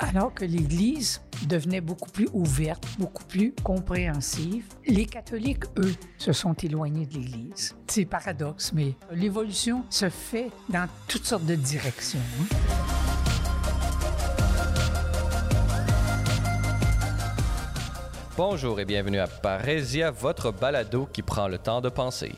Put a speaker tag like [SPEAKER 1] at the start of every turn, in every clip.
[SPEAKER 1] Alors que l'Église devenait beaucoup plus ouverte, beaucoup plus compréhensive, les catholiques, eux, se sont éloignés de l'Église. C'est paradoxe, mais l'évolution se fait dans toutes sortes de directions. hein.
[SPEAKER 2] Bonjour et bienvenue à Parésia, votre balado qui prend le temps de penser.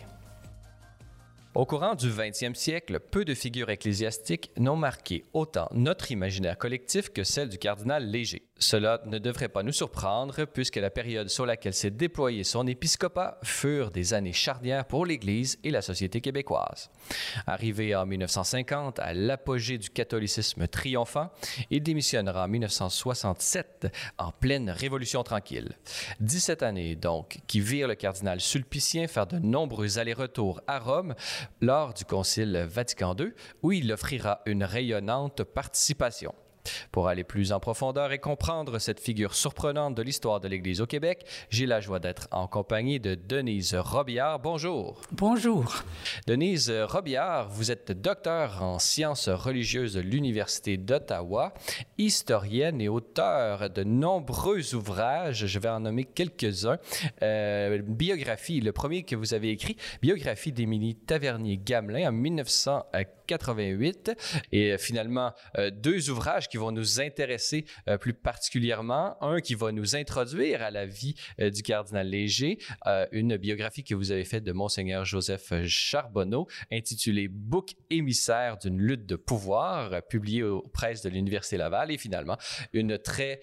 [SPEAKER 2] Au courant du 20e siècle, peu de figures ecclésiastiques n'ont marqué autant notre imaginaire collectif que celle du cardinal Léger. Cela ne devrait pas nous surprendre puisque la période sur laquelle s'est déployé son épiscopat furent des années charnières pour l'Église et la société québécoise. Arrivé en 1950 à l'apogée du catholicisme triomphant, il démissionnera en 1967 en pleine Révolution tranquille. 17 années donc qui virent le cardinal sulpicien faire de nombreux allers-retours à Rome lors du Concile Vatican II où il offrira une rayonnante participation. Pour aller plus en profondeur et comprendre cette figure surprenante de l'histoire de l'Église au Québec, j'ai la joie d'être en compagnie de Denise Robillard. Bonjour.
[SPEAKER 1] Bonjour.
[SPEAKER 2] Denise Robillard, vous êtes docteur en sciences religieuses de l'Université d'Ottawa, historienne et auteur de nombreux ouvrages. Je vais en nommer quelques-uns. Euh, biographie, le premier que vous avez écrit, biographie d'Émilie Tavernier-Gamelin en 1988. Et euh, finalement, euh, deux ouvrages qui vont nous intéresser euh, plus particulièrement. Un qui va nous introduire à la vie du cardinal Léger, une biographie que vous avez faite de Monseigneur Joseph Charbonneau, intitulée Bouc émissaire d'une lutte de pouvoir, publiée aux presses de l'Université Laval. Et finalement, une très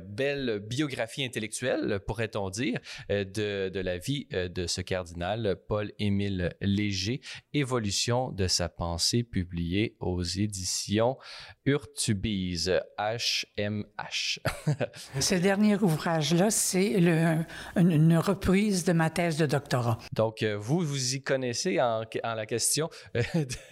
[SPEAKER 2] belle biographie intellectuelle, pourrait-on dire, de, de la vie de ce cardinal, Paul-Émile Léger, Évolution de sa pensée, publiée aux éditions Urtubise, HMH.
[SPEAKER 1] Ce dernier ouvrage-là, c'est une, une reprise de ma thèse de doctorat.
[SPEAKER 2] Donc, euh, vous, vous y connaissez en, en la question euh,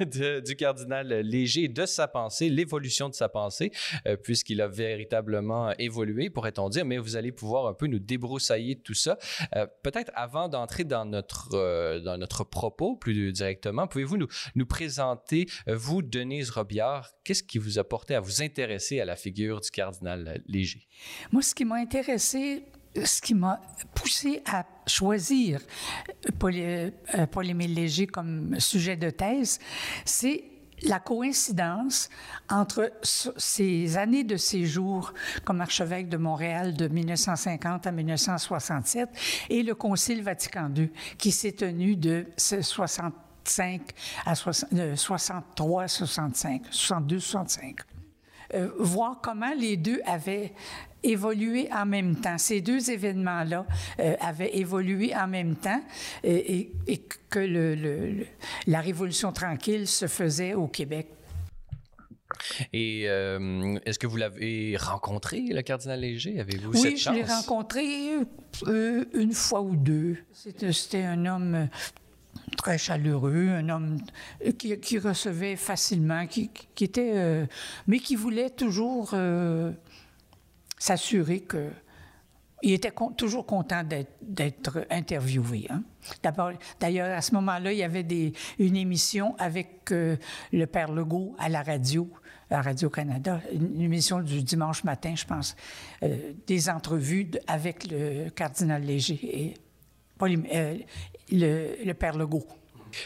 [SPEAKER 2] de- de- du cardinal Léger, de sa pensée, l'évolution de sa pensée, euh, puisqu'il a véritablement évolué, pourrait-on dire, mais vous allez pouvoir un peu nous débroussailler de tout ça. Euh, Peut-être avant d'entrer dans notre, euh, dans notre propos plus directement, pouvez-vous nous, nous présenter, vous, Denise Robillard, qu'est-ce qui vous a porté à vous intéresser à la figure du cardinal Léger?
[SPEAKER 1] Moi, ce qui m'a intéressé, ce qui m'a poussé à choisir euh, Paul-Émile Léger comme sujet de thèse, c'est la coïncidence entre ces années de séjour comme archevêque de Montréal de 1950 à 1967 et le Concile Vatican II qui s'est tenu de 65 à 60 euh, 63 65, 62 65 euh, voir comment les deux avaient évolué en même temps. Ces deux événements-là euh, avaient évolué en même temps euh, et, et que le- le- le- la Révolution tranquille se faisait au Québec.
[SPEAKER 2] Et euh, est-ce que vous l'avez rencontré, le cardinal Léger? Avez-vous
[SPEAKER 1] Oui,
[SPEAKER 2] cette
[SPEAKER 1] je
[SPEAKER 2] chance?
[SPEAKER 1] l'ai rencontré une fois ou deux. C'était un homme très chaleureux, un homme qui, recevait facilement, qui, était, euh, mais qui voulait toujours euh, s'assurer que il était toujours content d'être- interviewé. hein. D'ailleurs, à ce moment-là, il y avait une émission avec euh, le père Legault à la radio, à Radio-Canada, une, émission du dimanche matin, je pense, des entrevues avec le cardinal Léger Euh, le, le père Legault.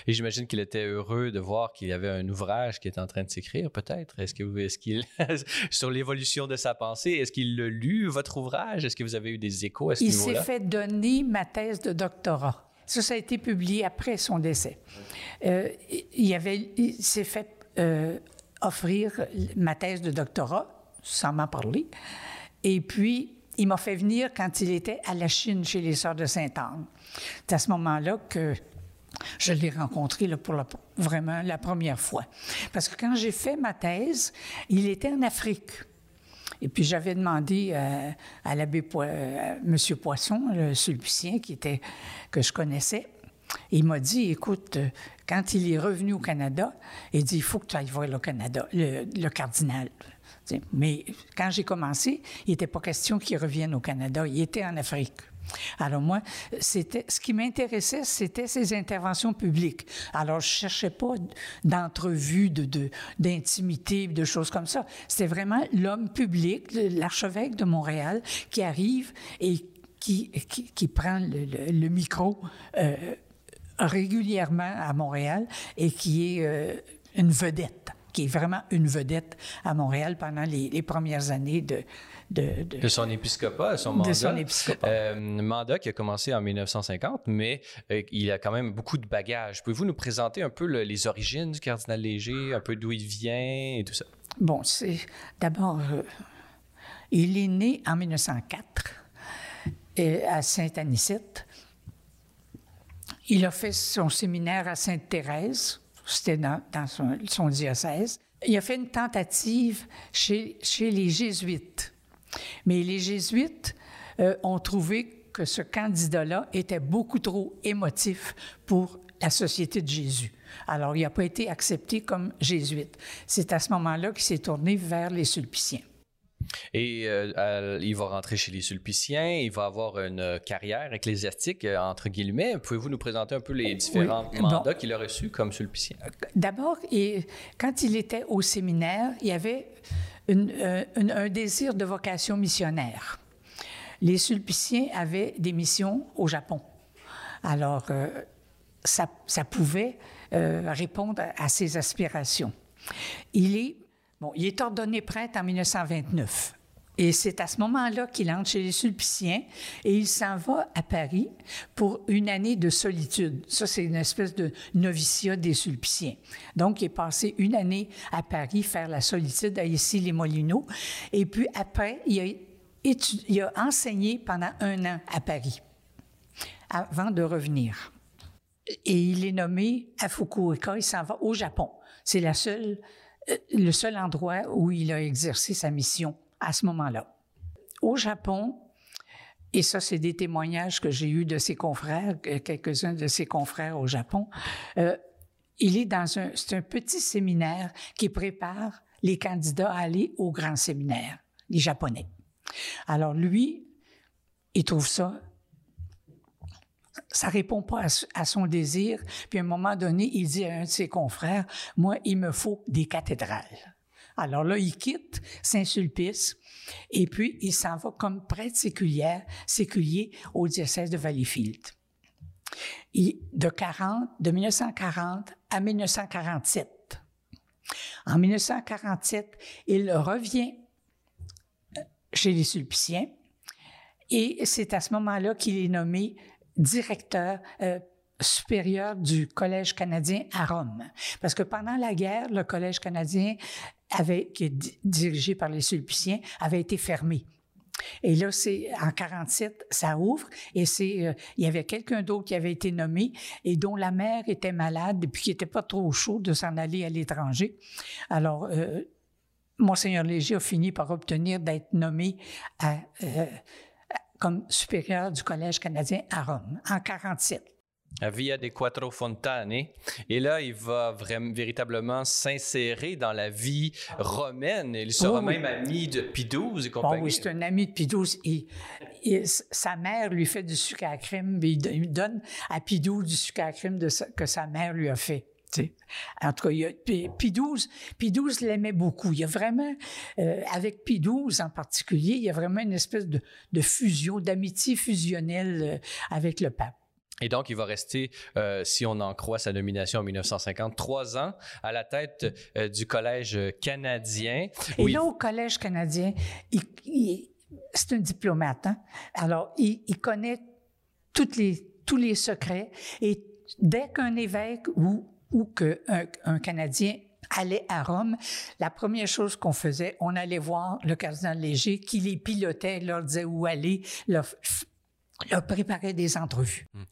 [SPEAKER 2] Et j'imagine qu'il était heureux de voir qu'il y avait un ouvrage qui était en train de s'écrire, peut-être. Est-ce que est-ce qu'il sur l'évolution de sa pensée, est-ce qu'il l'a lu votre ouvrage? Est-ce que vous avez eu des échos à ce
[SPEAKER 1] Il s'est
[SPEAKER 2] niveau-là
[SPEAKER 1] fait donner ma thèse de doctorat. Ça, ça a été publié après son décès. Euh, il y avait, il s'est fait euh, offrir ma thèse de doctorat, sans m'en parler. Et puis, il m'a fait venir quand il était à la Chine chez les Sœurs de Sainte-Anne. C'est à ce moment-là que je l'ai rencontré pour vraiment la première fois. Parce que quand j'ai fait ma thèse, il était en Afrique. Et puis j'avais demandé euh, à l'abbé Po- euh, Monsieur Poisson, le sulpicien qui était que je connaissais. Il m'a dit, écoute, euh, quand il est revenu au Canada, il dit, il faut que tu ailles voir le Canada, le, cardinal. Mais quand j'ai commencé, il n'était pas question qu'il revienne au Canada. Il était en Afrique. Alors moi, ce qui m'intéressait, c'était ses interventions publiques. Alors je cherchais pas d'entrevue, de d'intimité, de, choses comme ça. C'était vraiment l'homme public, l'archevêque de Montréal, qui arrive et qui, qui, prend le, micro euh, régulièrement à Montréal et qui est euh, une vedette, qui est vraiment une vedette à Montréal pendant les premières années de,
[SPEAKER 2] de, son épiscopat, son mandat. De son épiscopat. Euh, mandat qui a commencé en 1950, mais euh, il a quand même beaucoup de bagages. Pouvez-vous nous présenter un peu les origines du cardinal Léger, un peu d'où il vient et tout ça?
[SPEAKER 1] Bon, c'est d'abord, euh, il est né en 1904 à Saint-Anicette. Il a fait son séminaire à Sainte-Thérèse, c'était dans, son, diocèse. Il a fait une tentative chez, chez les Jésuites mais les jésuites euh, ont trouvé que ce candidat-là était beaucoup trop émotif pour la Société de Jésus. Alors, il n'a pas été accepté comme jésuite. C'est à ce moment-là qu'il s'est tourné vers les sulpiciens.
[SPEAKER 2] Et euh, il va rentrer chez les sulpiciens, il va avoir une carrière ecclésiastique, euh, entre guillemets. Pouvez-vous nous présenter un peu les différents mandats qu'il a reçus comme sulpicien?
[SPEAKER 1] D'abord, quand il était au séminaire, il y avait euh, un désir de vocation missionnaire. Les sulpiciens avaient des missions au Japon. Alors, euh, ça, ça, pouvait euh, répondre à, ses aspirations. Il est, bon, il est ordonné prêtre en 1929. Et c'est à ce moment-là qu'il entre chez les Sulpiciens et il s'en va à Paris pour une année de solitude. Ça, c'est une espèce de noviciat des Sulpiciens. Donc, il est passé une année à Paris faire la solitude à Issy-les-Molineaux. Et puis après, il a, il a enseigné pendant un an à Paris avant de revenir. Et il est nommé à Fukuoka. Il s'en va au Japon. C'est la seule, le seul endroit où il a exercé sa mission à ce moment-là. Au Japon, et ça, c'est des témoignages que j'ai eus de ses confrères, quelques-uns de ses confrères au Japon. Euh, il est dans un, c'est un petit séminaire qui prépare les candidats à aller au grand séminaire, les Japonais. Alors lui, il trouve ça, ça répond pas à, son désir. Puis à un moment donné, il dit à un de ses confrères, moi, il me faut des cathédrales. Alors là, il quitte Saint-Sulpice et puis il s'en va comme prêtre séculier, séculier au diocèse de Valleyfield. de, 40, de 1940 à 1947. En 1947, il revient euh, chez les Sulpiciens et c'est à ce moment-là qu'il est nommé directeur euh, supérieur du Collège canadien à Rome. Parce que pendant la guerre, le Collège canadien avait, qui est dirigé par les Sulpiciens, avait été fermé. Et là, c'est en 47, ça ouvre et c'est euh, il y avait quelqu'un d'autre qui avait été nommé et dont la mère était malade et puis qui n'était pas trop chaud de s'en aller à l'étranger. Alors euh, Monseigneur Léger a fini par obtenir d'être nommé euh, comme supérieur du Collège canadien à Rome en 47.
[SPEAKER 2] Via des Quattro Fontane. Et là, il va vraiment, véritablement s'insérer dans la vie romaine. Il sera même ami de XII et compagnie.
[SPEAKER 1] oui, c'est un ami de. Et, sa mère lui fait du sucre à crème. Il, donne à XII du sucre à crème de que sa mère lui a fait. En tout cas, il Pie XII, l'aimait beaucoup. Il y a vraiment, euh, avec Pie XII en particulier, il y a vraiment une espèce de, de fusion, d'amitié fusionnelle euh, avec le pape.
[SPEAKER 2] Et donc, il va rester, euh, si on en croit sa nomination en 1950, trois ans à la tête euh, du Collège canadien.
[SPEAKER 1] Et là, au Collège canadien, c'est un diplomate. Hein? Alors, il, connaît toutes les, tous les secrets. Et dès qu'un évêque ou, ou qu'un un Canadien allait à Rome, la première chose qu'on faisait, on allait voir le cardinal Léger qui les pilotait, leur disait où aller, leur il a préparé des entrevues. Hmm.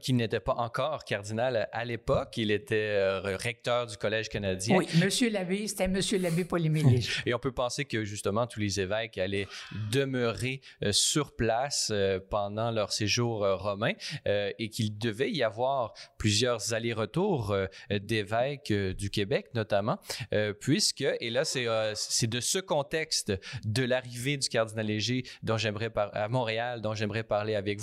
[SPEAKER 2] Qui n'était pas encore cardinal à l'époque, il était euh, recteur du Collège canadien.
[SPEAKER 1] Oui, Monsieur l'abbé, c'était Monsieur l'abbé Paul-Émile
[SPEAKER 2] Et on peut penser que justement tous les évêques allaient demeurer euh, sur place euh, pendant leur séjour romain et qu'il devait y avoir plusieurs allers-retours d'évêques du Québec notamment, puisque, et là c'est de ce contexte de l'arrivée du cardinal Léger dont j'aimerais à Montréal, dont j'aimerais parler avec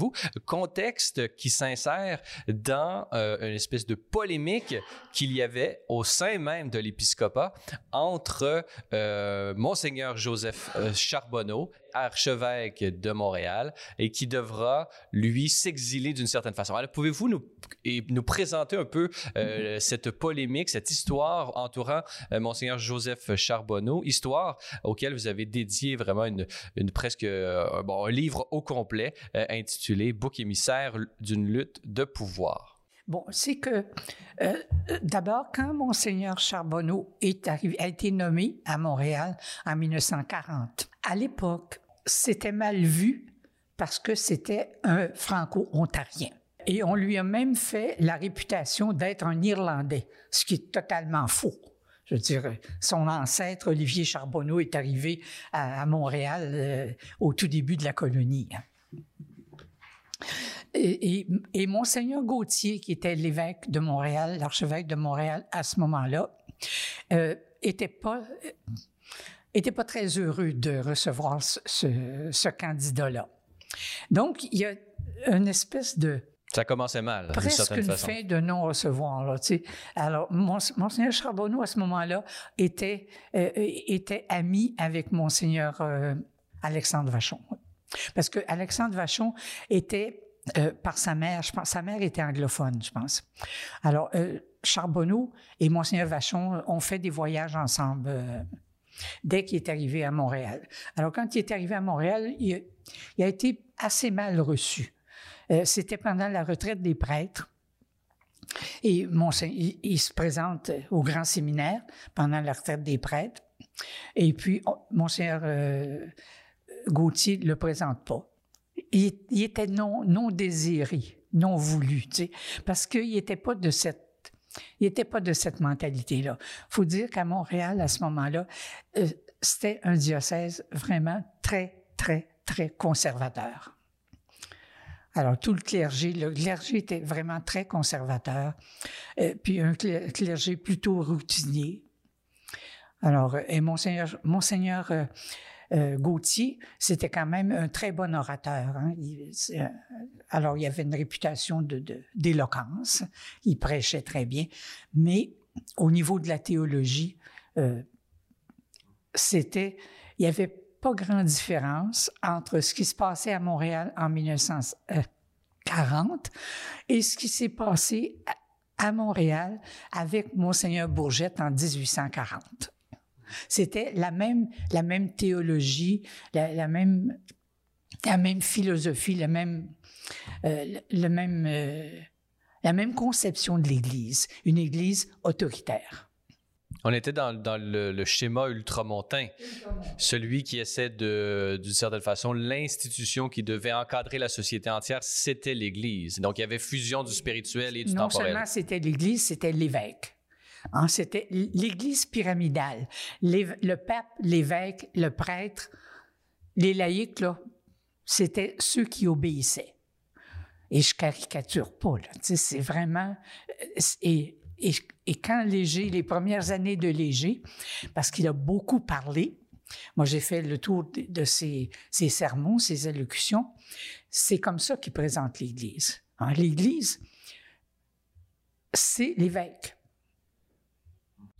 [SPEAKER 2] Contexte qui s'insère dans une espèce de polémique qu'il y avait au sein même de l'épiscopat entre Monseigneur Joseph Charbonneau archevêque de Montréal et qui devra, lui, s'exiler d'une certaine façon. Alors, pouvez-vous nous, nous présenter un peu euh, cette polémique, cette histoire entourant euh, Monseigneur Joseph Charbonneau, histoire auquel vous avez dédié vraiment une, une presque euh, bon, un livre au complet intitulé Bouc émissaire d'une lutte de pouvoir?
[SPEAKER 1] Bon, c'est que d'abord, quand Monseigneur Charbonneau est arrivé, a été nommé à Montréal en 1940, à l'époque, c'était mal vu parce que c'était un franco-ontarien. Et on lui a même fait la réputation d'être un Irlandais, ce qui est totalement faux. Je veux dire, son ancêtre, Olivier Charbonneau, est arrivé à, Montréal euh, au tout début de la colonie. Et, et, Monseigneur Gauthier, qui était l'évêque de Montréal, l'archevêque de Montréal à ce moment-là, euh, était pas était pas très heureux de recevoir ce, candidat-là. Donc, il y a une espèce de
[SPEAKER 2] ça commençait mal,
[SPEAKER 1] presque une fin de non-recevoir. Alors, Monseigneur Charbonneau, à ce moment-là, était, euh, était ami avec Monseigneur euh, Alexandre Vachon. Parce que Alexandre Vachon était, euh, par sa mère, je pense, sa mère était anglophone, je pense. Alors, Charbonneau et Monseigneur Vachon ont fait des voyages ensemble dès qu'il est arrivé à Montréal. Alors, quand il est arrivé à Montréal, il, a été assez mal reçu. Euh, c'était pendant la retraite des prêtres. Et il, se présente au grand séminaire pendant la retraite des prêtres. Et puis, Monseigneur euh, Gauthier ne le présente pas. Il, était non, non désiré, non voulu, tu sais, parce qu'il n'était pas de cette il n'était pas de cette mentalité-là. Faut dire qu'à Montréal, à ce moment-là, euh, c'était un diocèse vraiment très, très, très conservateur. Alors, tout le clergé, le clergé était vraiment très conservateur, euh, puis un clergé plutôt routinier. Alors, et Monseigneur, Monseigneur euh, Gauthier, c'était quand même un très bon orateur. Hein. Euh, alors, il avait une réputation d'éloquence. il prêchait très bien. Mais au niveau de la théologie, euh, c'était, il n'y avait pas grande différence entre ce qui se passait à Montréal en 1940 et ce qui s'est passé à Montréal avec Monseigneur Bourgette en 1840. C'était la même, la même théologie, la, même, la même philosophie, la même, euh, le même, euh, la même conception de l'Église, une Église autoritaire.
[SPEAKER 2] On était dans, dans le, schéma ultramontain, celui qui essaie de, d'une certaine façon, l'institution qui devait encadrer la société entière, c'était l'Église. Donc, il y avait fusion du spirituel et du
[SPEAKER 1] non
[SPEAKER 2] temporel.
[SPEAKER 1] Non seulement c'était l'Église, c'était l'évêque. Hein, c'était l'Église pyramidale. le pape, l'évêque, le prêtre, les laïcs, là, c'était ceux qui obéissaient. Et je caricature pas, là. C'est vraiment... Euh, et, quand Léger, les premières années de Léger, parce qu'il a beaucoup parlé, moi j'ai fait le tour de, ses, ses, sermons, ses allocutions, c'est comme ça qu'il présente l'Église. Hein, L'Église, c'est l'évêque.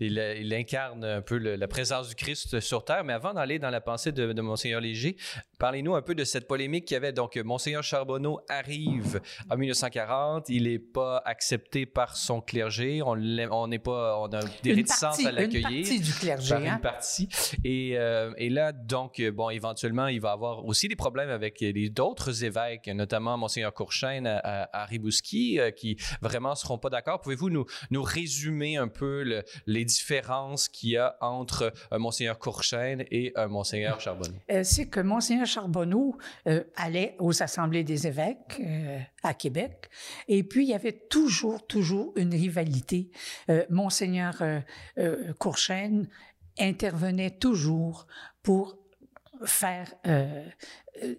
[SPEAKER 2] Il, incarne un peu la présence du Christ sur terre. Mais avant d'aller dans la pensée de, de Monseigneur Léger, parlez-nous un peu de cette polémique qu'il y avait. Donc, Monseigneur Charbonneau arrive en 1940. Il n'est pas accepté par son clergé. On n'est pas, on a des réticences à l'accueillir. Une
[SPEAKER 1] partie du clergé.
[SPEAKER 2] Une hein. partie. Et, euh, et, là, donc, bon, éventuellement, il va avoir aussi des problèmes avec d'autres évêques, notamment Monseigneur Courchaine à, Ribouski, euh, qui vraiment seront pas d'accord. Pouvez-vous nous, nous résumer un peu le, les différences qu'il y a entre euh, Monseigneur Courchaine et euh, Monseigneur Charbonneau?
[SPEAKER 1] Euh, c'est que Monseigneur Charbonneau allait aux assemblées des évêques à Québec, et puis il y avait toujours, toujours une rivalité. Monseigneur Courchaine intervenait toujours pour faire,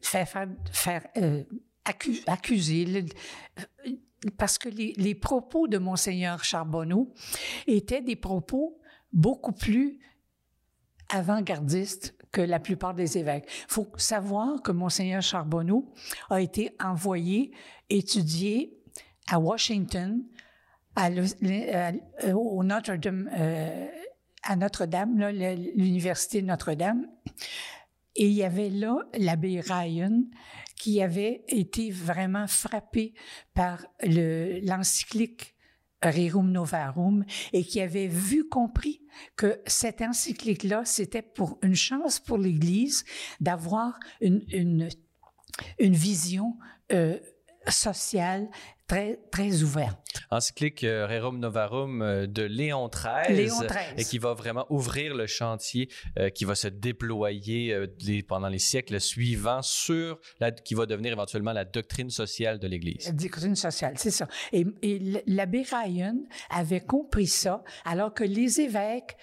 [SPEAKER 1] faire, faire, faire accuser parce que les, propos de Monseigneur Charbonneau étaient des propos beaucoup plus avant-gardistes que la plupart des évêques. Il faut savoir que Monseigneur Charbonneau a été envoyé étudier à Washington, à, au Notre-Dame, euh, à Notre-Dame. Et il y avait là l'abbé Ryan qui avait été vraiment frappé par l'encyclique Rerum Novarum et qui avait vu, compris que cette encyclique-là, c'était pour une chance pour l'Église d'avoir une, une, vision euh, sociale très, très ouverte.
[SPEAKER 2] Encyclique euh, Rerum Novarum euh, de Léon XIII,
[SPEAKER 1] Léon XIII.
[SPEAKER 2] Et qui va vraiment ouvrir le chantier euh, qui va se déployer pendant les siècles suivants sur la, qui va devenir éventuellement la doctrine sociale de l'Église. La
[SPEAKER 1] doctrine sociale, c'est ça. Et, et l'abbé Ryan avait compris ça alors que les évêques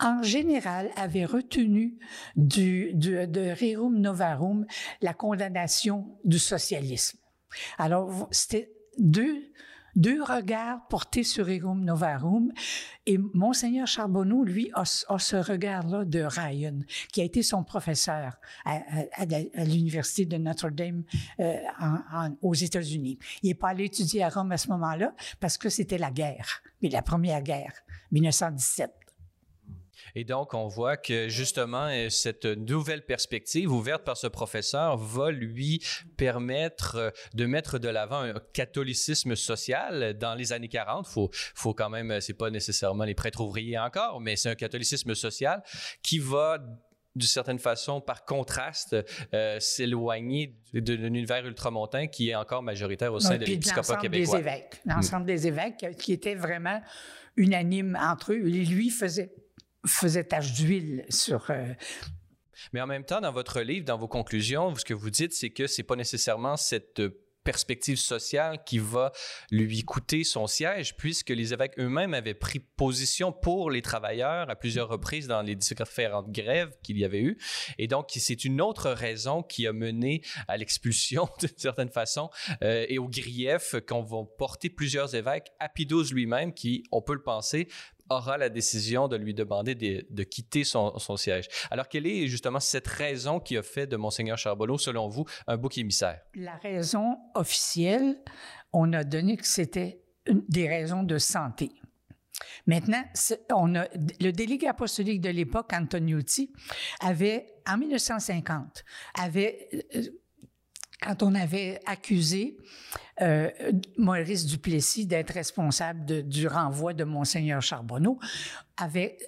[SPEAKER 1] en général, avaient retenu du, du, de Rerum Novarum la condamnation du socialisme. Alors, c'était deux, deux regards portés sur Rerum Novarum. Et Monseigneur Charbonneau, lui, a, ce regard-là de Ryan, qui a été son professeur à, l'Université de Notre-Dame euh, aux États-Unis. Il n'est pas allé étudier à Rome à ce moment-là parce que c'était la guerre, mais la première guerre, 1917.
[SPEAKER 2] Et donc, on voit que justement, euh, cette nouvelle perspective ouverte par ce professeur va lui permettre euh, de mettre de l'avant un catholicisme social dans les années 40. Faut, faut quand même, euh, c'est pas nécessairement les prêtres ouvriers encore, mais c'est un catholicisme social qui va d'une certaine façon, par contraste, s'éloigner d'un univers ultramontain qui est encore majoritaire au sein de l'épiscopat québécois.
[SPEAKER 1] Des évêques, l'ensemble des évêques qui étaient vraiment unanimes entre eux. Lui faisait faisait tache d'huile sur. Euh,
[SPEAKER 2] Mais en même temps, dans votre livre, dans vos conclusions, ce que vous dites, c'est que c'est pas nécessairement cette perspective sociale qui va lui coûter son siège, puisque les évêques eux-mêmes avaient pris position pour les travailleurs à plusieurs reprises dans les différentes grèves qu'il y avait eu. Et donc, c'est une autre raison qui a mené à l'expulsion, d'une certaine façon, euh, et au grief qu'on va porter plusieurs évêques. Apidus lui-même, qui, on peut le penser, aura la décision de lui demander de, quitter son, siège. Alors, quelle est justement cette raison qui a fait de Monseigneur Charbonneau, selon vous, un bouc émissaire?
[SPEAKER 1] La raison officielle, on a donné que c'était des raisons de santé. Maintenant, on a, le délégué apostolique de l'époque, Antoniuti, avait, en 1950, avait euh, quand on avait accusé euh, Maurice Duplessis d'être responsable du renvoi de Monseigneur Charbonneau, avait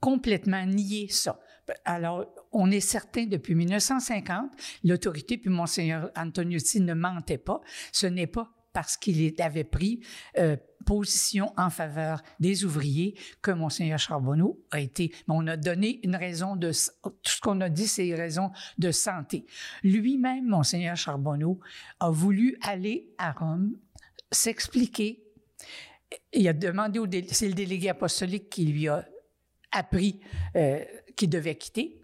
[SPEAKER 1] complètement nié ça. Alors, on est certain depuis 1950, l'autorité puis Monseigneur Antoniuti ne mentait pas. Ce n'est pas parce qu'il avait pris euh, position en faveur des ouvriers que Monseigneur Charbonneau a été. On a donné une raison de tout ce qu'on a dit, c'est une raison de santé. Lui-même, Monseigneur Charbonneau, a voulu aller à Rome, s'expliquer. Il a demandé au c'est le délégué apostolique qui lui a appris euh, qu'il devait quitter.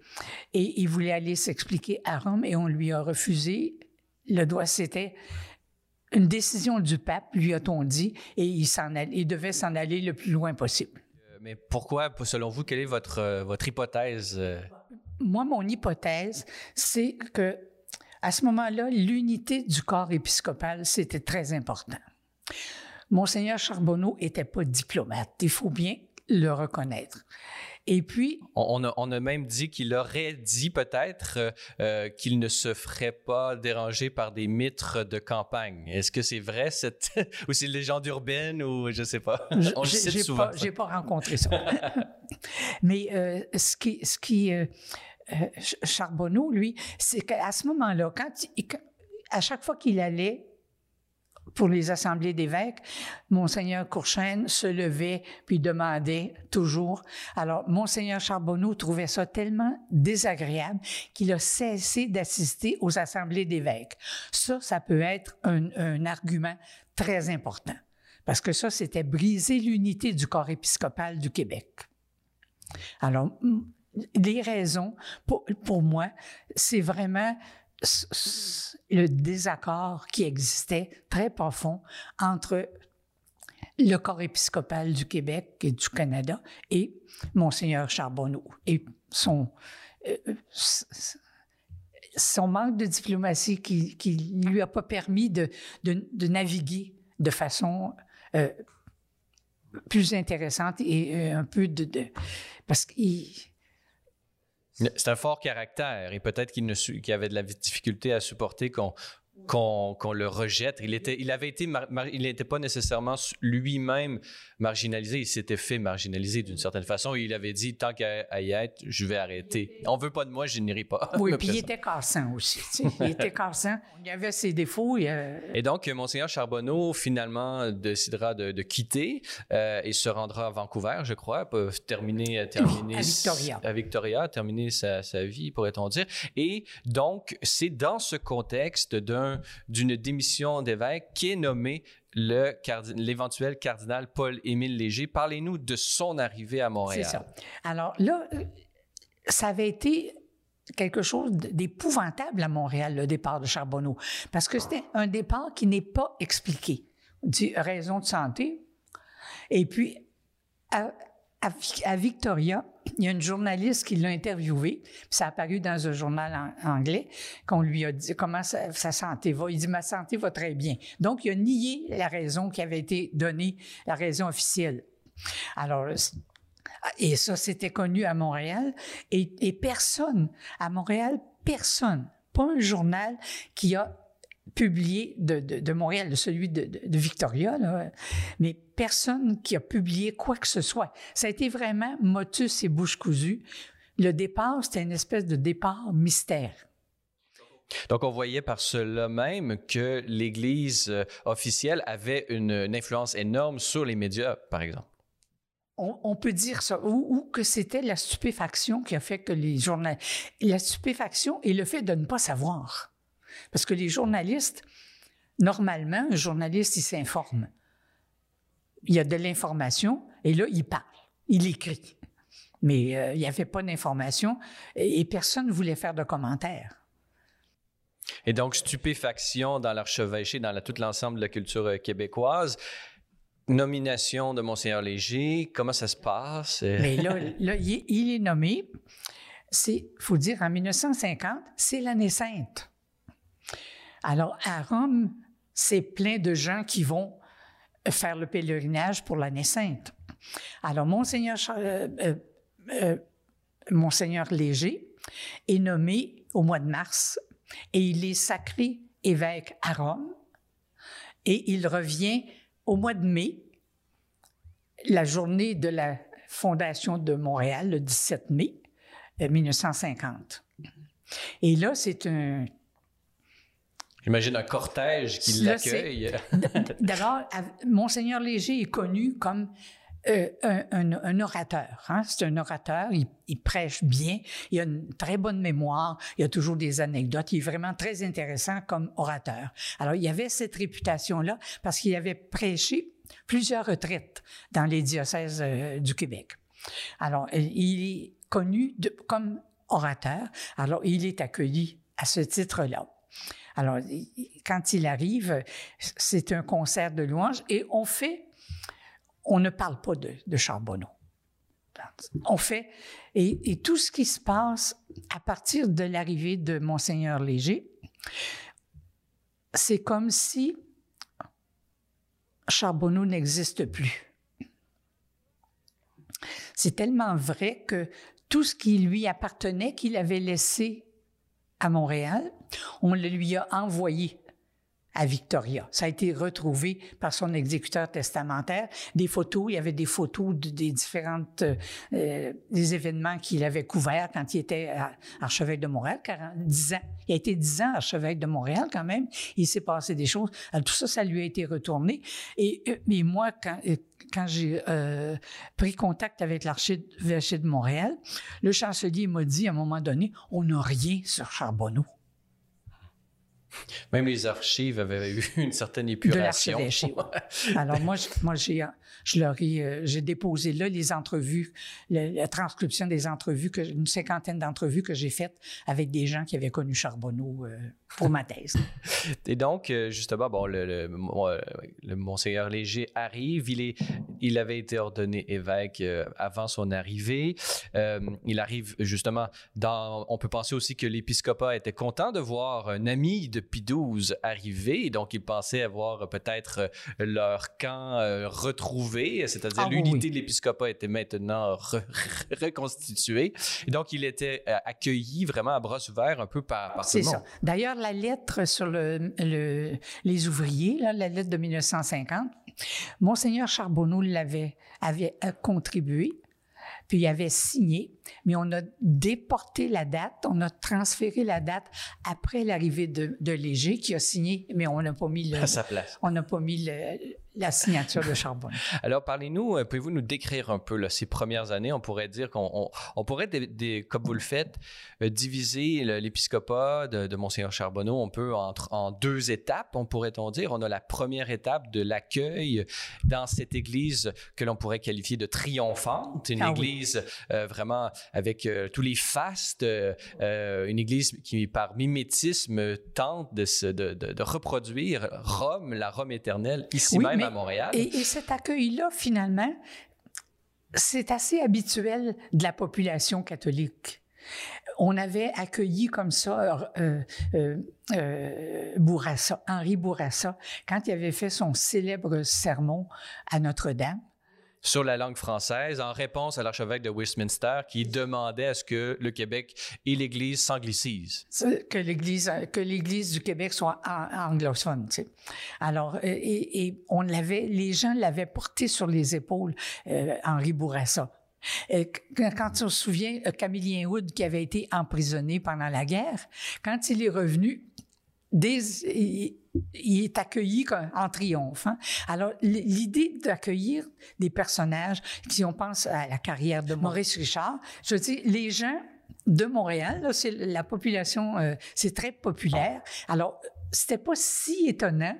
[SPEAKER 1] Et il voulait aller s'expliquer à Rome et on lui a refusé. Le doigt, c'était une décision du pape, lui a-t-on dit, et il, devait s'en aller le plus loin possible.
[SPEAKER 2] Euh, mais pourquoi, selon vous, quelle est votre, euh, votre hypothèse? Euh?
[SPEAKER 1] Moi, mon hypothèse, c'est que à ce moment-là, l'unité du corps épiscopal, c'était très important. Monseigneur Charbonneau n'était pas diplomate, il faut bien le reconnaître. Et puis...
[SPEAKER 2] On, a, même dit qu'il aurait dit peut-être euh, euh, qu'il ne se ferait pas déranger par des mitres de campagne. Est-ce que c'est vrai, cette... ou c'est une légende urbaine, ou je sais pas?
[SPEAKER 1] On le cite souvent. J'ai pas rencontré ça. Mais euh, ce qui... Ce qui Charbonneau, lui, c'est qu'à ce moment-là, quand, à chaque fois qu'il allait pour les assemblées d'évêques, Monseigneur Courchaine se levait puis demandait toujours. Alors, Monseigneur Charbonneau trouvait ça tellement désagréable qu'il a cessé d'assister aux assemblées d'évêques. Ça, ça peut être un, un argument très important. Parce que ça, c'était briser l'unité du corps épiscopal du Québec. Alors, les raisons, pour, pour moi, c'est vraiment le désaccord qui existait très profond entre le corps épiscopal du Québec et du Canada et Monseigneur Charbonneau et son son manque de diplomatie qui ne lui a pas permis de, naviguer de façon plus intéressante et un peu de... de parce qu'il
[SPEAKER 2] c'est un fort caractère et peut-être qu'il avait de la difficulté à supporter qu'on qu'on le rejette. Il, était, il avait été, il n'était pas nécessairement lui-même marginalisé, il s'était fait marginaliser d'une certaine façon. Il avait dit, tant qu'à y être, je vais arrêter. On veut pas de moi, je n'irai pas.
[SPEAKER 1] Oui, puis il était cassant aussi. il était cassant. Il avait ses défauts.
[SPEAKER 2] Et donc, Monseigneur Charbonneau, finalement, décidera de, quitter euh, et se rendra à Vancouver, je crois, pour terminer, terminer
[SPEAKER 1] à Victoria.
[SPEAKER 2] À Victoria, terminer sa, sa vie, pourrait-on dire. Et donc, c'est dans ce contexte d'un d'une démission d'évêque qui est nommé l'éventuel cardinal Paul-Émile Léger. Parlez-nous de son arrivée à Montréal.
[SPEAKER 1] C'est ça. Alors là, euh, ça avait été quelque chose d'épouvantable à Montréal, le départ de Charbonneau, parce que c'était un départ qui n'est pas expliqué, du raison de santé. Et puis, à, Victoria, il y a une journaliste qui l'a interviewé, puis ça a apparu dans un journal anglais, qu'on lui a dit comment sa, santé va. Il dit Ma santé va très bien. Donc, il a nié la raison qui avait été donnée, la raison officielle. Alors, et ça, c'était connu à Montréal, et, personne, à Montréal, personne, pas un journal qui a publié de, Montréal, de celui de, Victoria, mais personne qui a publié quoi que ce soit. Ça a été vraiment motus et bouche cousue. Le départ, c'était une espèce de départ mystère.
[SPEAKER 2] Donc, on voyait par cela même que l'Église euh, officielle avait une, influence énorme sur les médias, par exemple.
[SPEAKER 1] On, peut dire ça, ou, que c'était la stupéfaction qui a fait que les journalistes... La stupéfaction et le fait de ne pas savoir. Parce que les journalistes, normalement, un journaliste, il s'informe. Il y a de l'information et là, il parle, il écrit. Mais euh, il n'y avait pas d'information et, personne ne voulait faire de commentaires.
[SPEAKER 2] Et donc, stupéfaction dans l'archevêché, dans tout l'ensemble de la culture euh, québécoise. Nomination de Monseigneur Léger, comment ça se passe?
[SPEAKER 1] Mais là, il, il est nommé. C'est, faut dire, en 1950, c'est l'année sainte. Alors, à Rome, c'est plein de gens qui vont faire le pèlerinage pour l'année sainte. Alors, Monseigneur, euh, euh, euh, Monseigneur Léger est nommé au mois de mars et il est sacré évêque à Rome et il revient au mois de mai, la journée de la fondation de Montréal, le 17 mai 1950. Et là, c'est un
[SPEAKER 2] J'imagine un cortège qui l'accueille.
[SPEAKER 1] D'abord, Monseigneur Léger est connu comme euh, un, orateur. Hein. C'est un orateur, il, prêche bien, il a une très bonne mémoire, il a toujours des anecdotes, il est vraiment très intéressant comme orateur. Alors, il y avait cette réputation-là parce qu'il avait prêché plusieurs retraites dans les diocèses euh, du Québec. Alors, il est connu comme orateur, alors il est accueilli à ce titre-là. Alors, quand il arrive, c'est un concert de louanges et on fait, on ne parle pas de, Charbonneau. On fait, et, tout ce qui se passe à partir de l'arrivée de Monseigneur Léger, c'est comme si Charbonneau n'existe plus. C'est tellement vrai que tout ce qui lui appartenait, qu'il avait laissé à Montréal, on le lui a envoyé à Victoria. Ça a été retrouvé par son exécuteur testamentaire. Des photos, il y avait des photos des différentes euh, des événements qu'il avait couverts quand il était archevêque de Montréal, 10 ans. Il a été 10 ans archevêque de Montréal quand même. Il s'est passé des choses. tout ça, ça lui a été retourné. Et, euh, mais moi, quand, euh, quand j'ai pris contact avec l'archevêché de Montréal, le chancelier m'a dit à un moment donné, on n'a rien sur Charbonneau.
[SPEAKER 2] Même les archives avaient eu une certaine épuration.
[SPEAKER 1] De Alors moi, moi j'ai Je leur ai, euh, j'ai déposé là les entrevues, la transcription des entrevues, une cinquantaine d'entrevues que j'ai faites avec des gens qui avaient connu Charbonneau euh, pour ma thèse.
[SPEAKER 2] Et donc, euh, justement, bon, le, Monseigneur Léger arrive. Il, est, il avait été ordonné évêque avant son arrivée. il arrive justement dans. On peut penser aussi que l'épiscopat était content de voir un ami de Pie arriver. Donc, il pensait avoir peut-être leur camp retrouvé, c'est-à-dire ah, l'unité de l'épiscopat était maintenant reconstituée. Et donc, il était euh, accueilli vraiment à bras ouverts un peu par, par
[SPEAKER 1] tout le monde. C'est ça. D'ailleurs, la lettre sur le, les ouvriers, là, la lettre de 1950, Monseigneur Charbonneau l'avait avait euh, contribué puis il avait signé, mais on a déporté la date, on a transféré la date après l'arrivée de, de, Léger, qui a signé, mais on n'a pas mis le,
[SPEAKER 2] à sa place.
[SPEAKER 1] On n'a pas mis le, la signature de Charbonne.
[SPEAKER 2] Alors, parlez-nous, euh, pouvez-vous nous décrire un peu là, ces premières années? On pourrait dire qu'on on, pourrait, des, comme vous le faites, euh, diviser l'épiscopat de, de Monseigneur Charbonneau on peut entre, en deux étapes, on pourrait-on dire? On a la première étape de l'accueil dans cette église que l'on pourrait qualifier de triomphante, une ah église euh, vraiment avec tous les fastes, une église qui, par mimétisme, tente de, de, de, reproduire Rome, la Rome éternelle, ici même
[SPEAKER 1] Et, cet accueil-là, finalement, c'est assez habituel de la population catholique. On avait accueilli comme ça euh, euh, euh, Bourassa, Henri Bourassa, quand il avait fait son célèbre sermon à Notre-Dame
[SPEAKER 2] sur la langue française en réponse à l'archevêque de Westminster qui demandait à ce que le Québec et l'Église s'anglicisent.
[SPEAKER 1] Que l'Église, que l'Église du Québec soit anglophone. Alors, et, on l'avait, les gens l'avaient porté sur les épaules, euh, Henri Bourassa. Et quand on se souvient, euh, Camillien Wood, qui avait été emprisonné pendant la guerre, quand il est revenu, des, il est accueilli en triomphe. Hein. Alors, l'idée d'accueillir des personnages, si on pense à la carrière de Maurice Richard, je dis, les gens de Montréal, c'est la population, euh, c'est très populaire. Alors, c'était pas si étonnant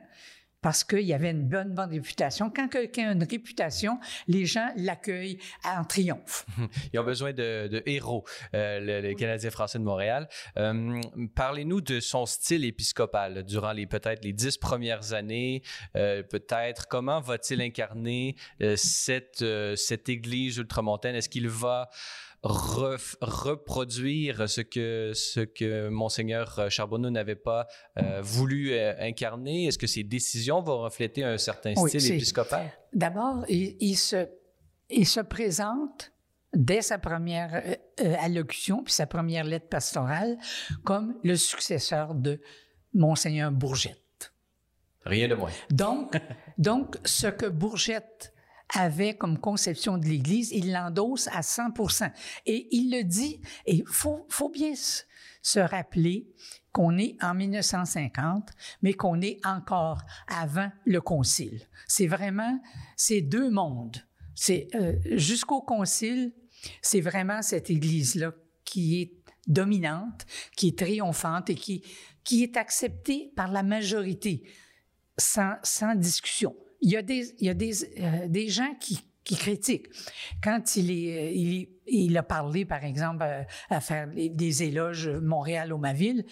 [SPEAKER 1] parce qu'il y avait une bonne, bonne réputation. Quand quelqu'un a une réputation, les gens l'accueillent en triomphe.
[SPEAKER 2] Ils ont besoin de, héros, euh, les Canadiens français de Montréal. Euh, parlez-nous de son style épiscopal durant les peut-être les dix premières années. Euh, peut-être comment va-t-il incarner cette, cette Église ultramontaine? Est-ce qu'il va reproduire ce que, ce que Monseigneur Charbonneau n'avait pas euh, voulu euh, incarner? Est-ce que ses décisions vont refléter un certain style épiscopal?
[SPEAKER 1] D'abord, il, se, il se présente dès sa première euh, allocution, puis sa première lettre pastorale, comme le successeur de Monseigneur Bourgette.
[SPEAKER 2] Rien de moins.
[SPEAKER 1] Donc, donc ce que Bourgette avait comme conception de l'Église, il l'endosse à 100% Et il le dit, et il faut, faut bien se rappeler qu'on est en 1950, mais qu'on est encore avant le Concile. C'est vraiment ces deux mondes. C'est euh, jusqu'au Concile, c'est vraiment cette Église-là qui est dominante, qui est triomphante et qui, qui est acceptée par la majorité sans, sans discussion il y a des, il y a des, euh, des gens qui, critiquent. Quand il, est, il, il, a parlé, par exemple, euh, à, faire des éloges Montréal au ma ville,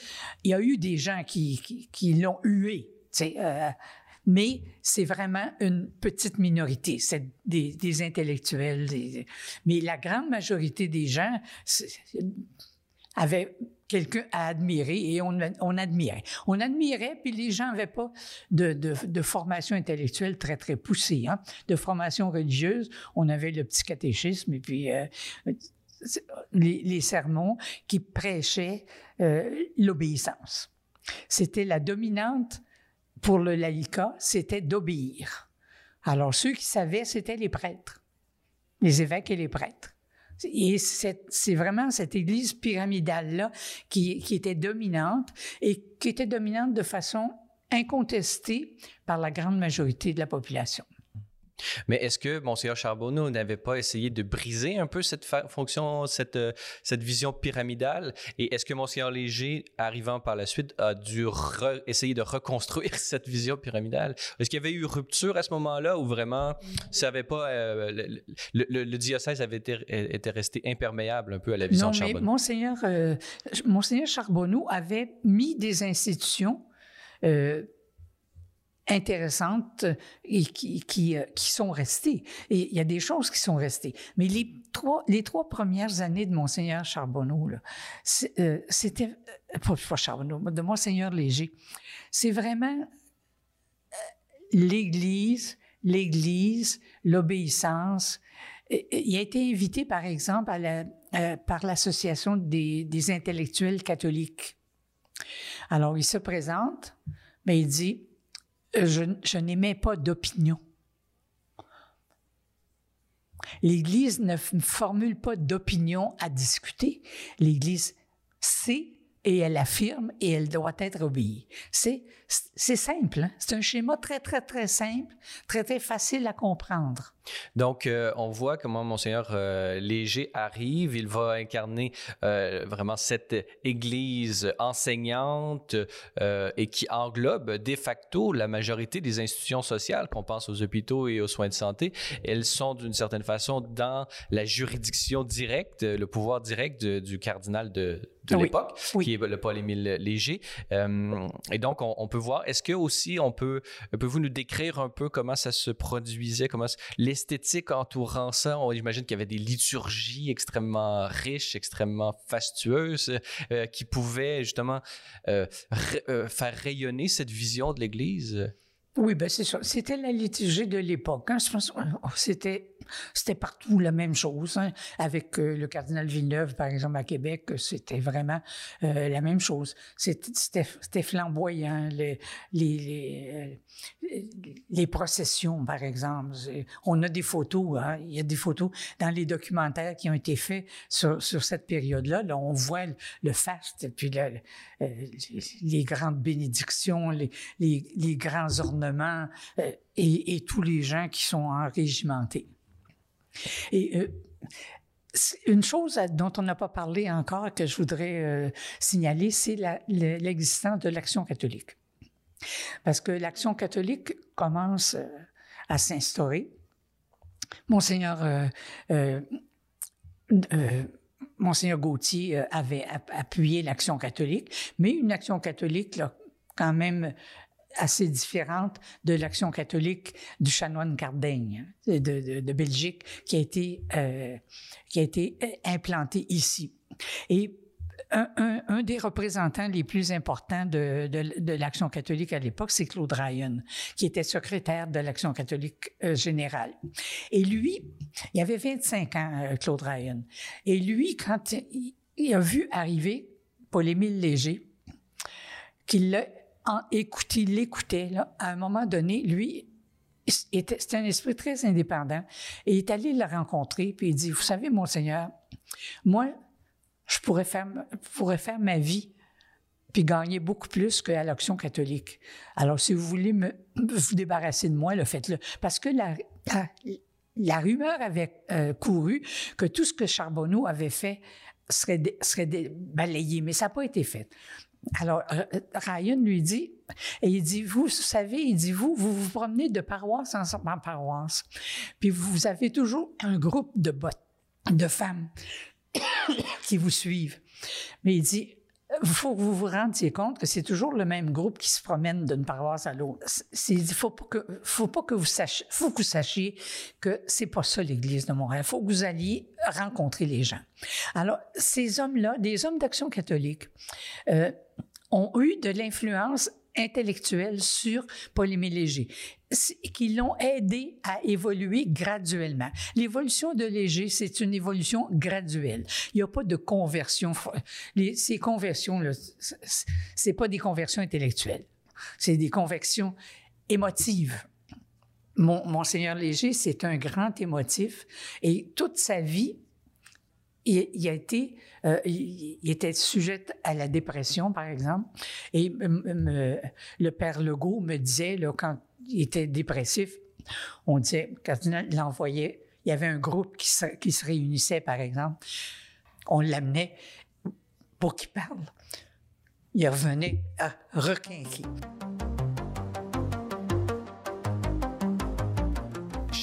[SPEAKER 1] il y a eu des gens qui, qui, l'ont hué. Euh, mais c'est vraiment une petite minorité, c'est des, intellectuels. Mais la grande majorité des gens avaient quelqu'un à admirer et on, on, admirait. On admirait, puis les gens n'avaient pas de, de, formation intellectuelle très, très poussée. Hein? De formation religieuse, on avait le petit catéchisme et puis euh, les, les, sermons qui prêchaient euh, l'obéissance. C'était la dominante pour le laïcat, c'était d'obéir. Alors ceux qui savaient, c'était les prêtres, les évêques et les prêtres. Et c'est vraiment cette Église pyramidale-là qui, qui était dominante et qui était dominante de façon incontestée par la grande majorité de la population.
[SPEAKER 2] Mais est-ce que Monseigneur Charbonneau n'avait pas essayé de briser un peu cette fonction, cette, euh, cette vision pyramidale? Et est-ce que Monseigneur Léger, arrivant par la suite, a dû essayer de reconstruire cette vision pyramidale? Est-ce qu'il y avait eu rupture à ce moment-là ou vraiment ça avait pas, euh, le, diocèse avait été, était resté imperméable un peu à la vision de Charbonneau?
[SPEAKER 1] Mais Monseigneur, euh, Monseigneur Charbonneau avait mis des institutions intéressantes et qui, qui, euh, qui, sont restées. Et il y a des choses qui sont restées. Mais les trois, les trois premières années de Monseigneur Charbonneau, euh, c'était, euh, pas, Charbonneau, de Monseigneur Léger, c'est vraiment l'Église, l'Église, l'obéissance. Il a été invité, par exemple, à la, par l'Association des, des intellectuels catholiques. Alors, il se présente, mais il dit, je, n'émets pas d'opinion. L'Église ne formule pas d'opinion à discuter. L'Église sait et elle affirme et elle doit être obéie. C'est, c'est simple. Hein? C'est un schéma très, très, très simple, très, très facile à comprendre.
[SPEAKER 2] Donc, euh, on voit comment Monseigneur euh, Léger arrive. Il va incarner euh, vraiment cette Église enseignante et qui englobe de facto la majorité des institutions sociales, qu'on pense aux hôpitaux et aux soins de santé. Elles sont d'une certaine façon dans la juridiction directe, le pouvoir direct du cardinal de, de l'époque, qui est le Paul-Émile Léger. et donc, on, peut est-ce que aussi, on peut, peut-vous nous décrire un peu comment ça se produisait, comment les l'esthétique entourant ça, on imagine qu'il y avait des liturgies extrêmement riches, extrêmement fastueuses, euh, qui pouvaient justement euh, euh, faire rayonner cette vision de l'Église.
[SPEAKER 1] Oui, ben c'est ça. C'était la liturgie de l'époque. Hein. C'était c'était partout la même chose. Hein. Avec euh, le cardinal Villeneuve, par exemple, à Québec, c'était vraiment euh, la même chose. C'était flamboyant. Euh, les, processions, par exemple. On a des photos. Hein. Il y a des photos dans les documentaires qui ont été faits sur, cette période-là. Là, on voit le, faste, puis les grandes bénédictions, les, grands ornements et, et tous les gens qui sont enrégimentés. Et euh, une chose dont on n'a pas parlé encore que je voudrais euh, signaler, c'est l'existence de l'action catholique. Parce que l'action catholique commence euh, à s'instaurer. Monseigneur, Monseigneur Gauthier avait appuyé l'action catholique, mais une action catholique quand même assez différente de l'action catholique du chanoine Cardaigne de, de, Belgique qui a été, euh, qui a été euh, implanté ici. Et un, un, des représentants les plus importants de, de, l'Action catholique à l'époque, c'est Claude Ryan, qui était secrétaire de l'Action catholique euh, générale. Et lui, il avait 25 ans, euh, Claude Ryan. Et lui, quand il, il a vu arriver Paul-Émile Léger, qu'il en il l'écoutait. À un moment donné, lui, c'était un esprit très indépendant. Et il est allé le rencontrer, puis il dit, vous savez, monseigneur, moi, je pourrais faire, pourrais faire ma vie puis gagner beaucoup plus qu'à l'Action catholique. Alors, si vous voulez me, vous débarrasser de moi, le faites-le. Parce que la, la, rumeur avait euh, couru que tout ce que Charbonneau avait fait serait, serait balayé, mais ça n'a pas été fait. Alors, euh, Ryan lui dit, et il dit, vous, savez, il dit, vous, vous vous promenez de paroisse en, paroisse, puis vous avez toujours un groupe de, de femmes qui vous suivent. Mais il dit, il faut que vous vous rendiez compte que c'est toujours le même groupe qui se promène d'une paroisse à l'autre. Il faut pas que, faut que vous sachiez, que vous sachiez c'est pas ça l'Église de Montréal. Il faut que vous alliez rencontrer les gens. Alors, ces hommes-là, des hommes d'action catholique, euh, ont eu de l'influence intellectuelle sur Paul-Émile Léger, qui l'ont aidé à évoluer graduellement. L'évolution de Léger, c'est une évolution graduelle. Il n'y a pas de conversion. Ces conversions, c'est pas des conversions intellectuelles, c'est des conversions émotives. Mon, Monseigneur Léger, c'est un grand émotif et toute sa vie, il, a été, euh, il, était sujet à la dépression, par exemple. Et le père Legault me disait, là, quand il était dépressif, On disait, le cardinal l'envoyait, il y avait un groupe qui se, qui se réunissait, par exemple, on l'amenait pour qu'il parle. Il revenait à requinquer.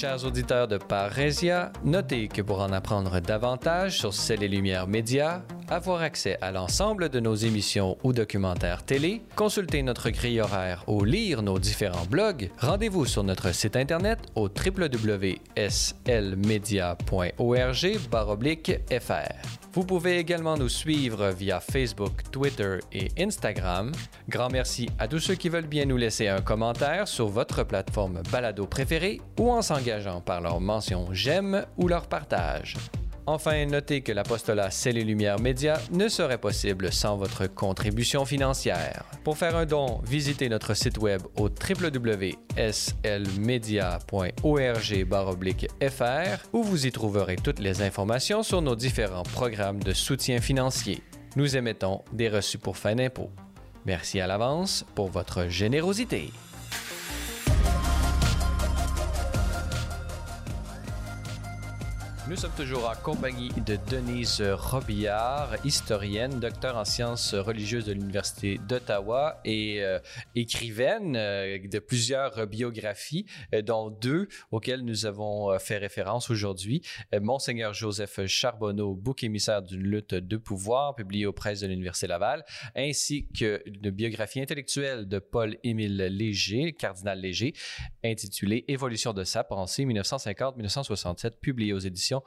[SPEAKER 2] Chers auditeurs de Parésia, notez que pour en apprendre davantage sur Celles et Lumières Médias, avoir accès à l'ensemble de nos émissions ou documentaires télé, consulter notre grille horaire ou lire nos différents blogs, rendez-vous sur notre site internet au www.slmedia.org/fr. Vous pouvez également nous suivre via Facebook, Twitter et Instagram. Grand merci à tous ceux qui veulent bien nous laisser un commentaire sur votre plateforme balado préférée ou en s'engageant par leur mention j'aime ou leur partage. Enfin, notez que l'apostolat C'est les Lumières Médias ne serait possible sans votre contribution financière. Pour faire un don, visitez notre site web au www.slmedia.org/fr où vous y trouverez toutes les informations sur nos différents programmes de soutien financier. Nous émettons des reçus pour fin d'impôt. Merci à l'avance pour votre générosité. Nous sommes toujours en compagnie de Denise Robillard, historienne, docteur en sciences religieuses de l'Université d'Ottawa et euh, écrivaine euh, de plusieurs biographies, euh, dont deux auxquelles nous avons fait référence aujourd'hui. Monseigneur Joseph Charbonneau, bouc émissaire d'une lutte de pouvoir, publié aux presses de l'Université Laval, ainsi qu'une biographie intellectuelle de Paul-Émile Léger, cardinal Léger, intitulée Évolution de sa pensée 1950-1967, publiée aux éditions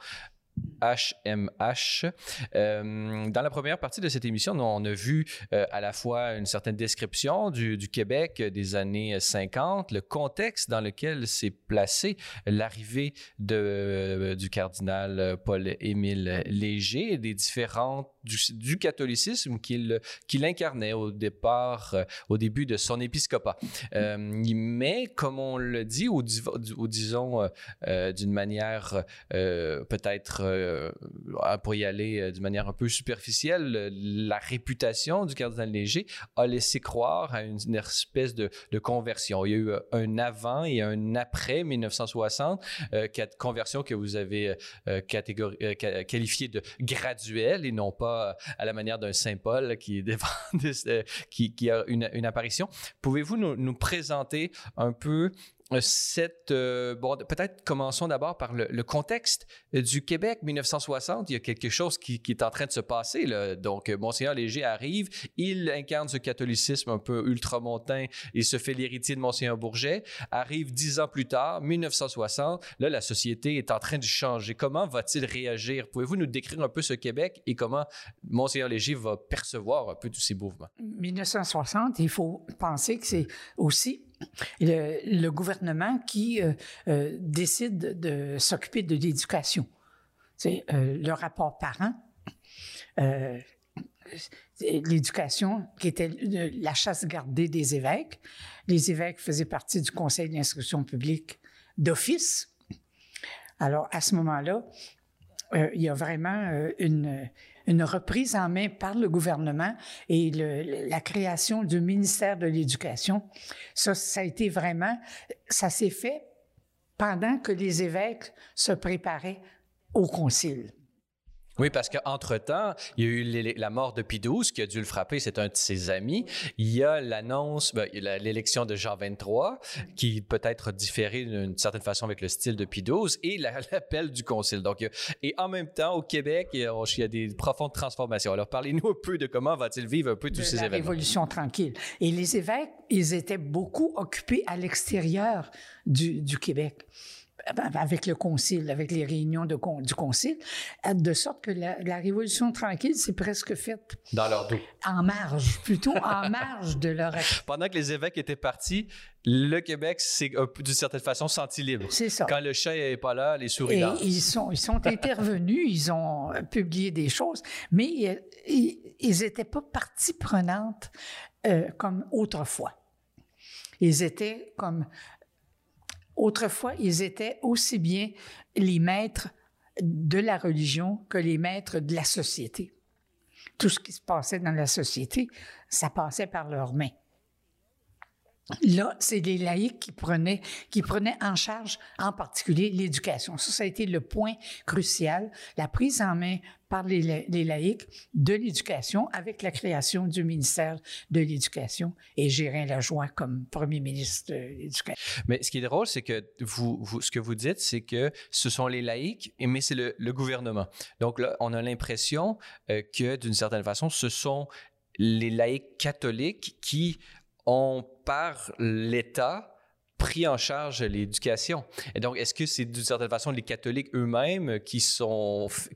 [SPEAKER 2] HMH. Euh, dans la première partie de cette émission, on a vu euh, à la fois une certaine description du, Québec des années 50, le contexte dans lequel s'est placé l'arrivée du cardinal Paul-Émile Léger des différentes du, catholicisme qu'il qu'il incarnait au départ, euh, au début de son épiscopat. Euh, mais comme on le dit, ou, disons euh, d'une manière peut-être, pour y aller d'une manière un peu superficielle, la réputation du cardinal Léger a laissé croire à une, espèce de, de, conversion. Il y a eu un avant et un après 1960, quatre conversion que vous avez qualifié de graduelle et non pas à la manière d'un Saint Paul qui, a une, apparition. Pouvez-vous nous, présenter un peu euh, cette euh, bon peut-être commençons d'abord par le, contexte du Québec. 1960 il y a quelque chose qui, est en train de se passer donc euh, monseigneur Léger arrive il incarne ce catholicisme un peu ultramontain il se fait l'héritier de monseigneur Bourget. Arrive dix ans plus tard 1960 là la société est en train de changer. Comment va-t-il réagir? Pouvez-vous nous décrire un peu ce Québec et comment monseigneur Léger va percevoir un peu tous ces mouvements?
[SPEAKER 1] 1960 il faut penser que c'est aussi le, gouvernement qui euh, euh, décide de s'occuper de l'éducation. C'est euh, le rapport parent, l'éducation qui était la chasse gardée des évêques. Les évêques faisaient partie du conseil d'instruction publique d'office. Alors, à ce moment-là, il y a vraiment une une reprise en main par le gouvernement et le, la création du ministère de l'Éducation. Ça, ça a été vraiment, ça s'est fait pendant que les évêques se préparaient au concile.
[SPEAKER 2] Oui, parce qu'entre-temps, il y a eu la mort de XII qui a dû le frapper, c'est un de ses amis. Il y a l'annonce, ben, l'élection de Jean XXIII, qui peut être différée d'une certaine façon avec le style de XII, et l'appel du Concile. Donc, et en même temps, au Québec, il y a, des profondes transformations. Alors, parlez-nous un peu de comment va-t-il vivre un peu tous ces
[SPEAKER 1] la
[SPEAKER 2] événements.
[SPEAKER 1] Révolution tranquille. Et les évêques, ils étaient beaucoup occupés à l'extérieur du, du Québec avec le concile, avec les réunions de, du concile, de sorte que la, Révolution tranquille s'est presque faite.
[SPEAKER 2] Dans leur dos.
[SPEAKER 1] En marge, plutôt en marge de leur...
[SPEAKER 2] Pendant que les évêques étaient partis, le Québec s'est d'une certaine façon senti libre.
[SPEAKER 1] C'est ça.
[SPEAKER 2] Quand le chat n'est pas là, les souris
[SPEAKER 1] ils sont, ils sont intervenus, ils ont publié des choses, mais euh, ils n'étaient pas partie prenante euh, comme autrefois. Ils étaient comme Autrefois, ils étaient aussi bien les maîtres de la religion que les maîtres de la société. Tout ce qui se passait dans la société, ça passait par leurs mains. Là, c'est les laïcs qui prenaient, qui prenaient en charge en particulier l'éducation. Ça, ça a été le point crucial, la prise en main par les, laïcs de l'éducation avec la création du ministère de l'Éducation et Gérin Lajoie comme premier ministre de l'Éducation.
[SPEAKER 2] Mais ce qui est drôle, c'est que vous, ce que vous dites, c'est que ce sont les laïcs, mais c'est le, le, gouvernement. Donc là, on a l'impression euh, que d'une certaine façon, ce sont les laïcs catholiques qui ont, par l'État, pris en charge l'éducation. Et donc, est-ce que c'est d'une certaine façon les catholiques eux-mêmes qui,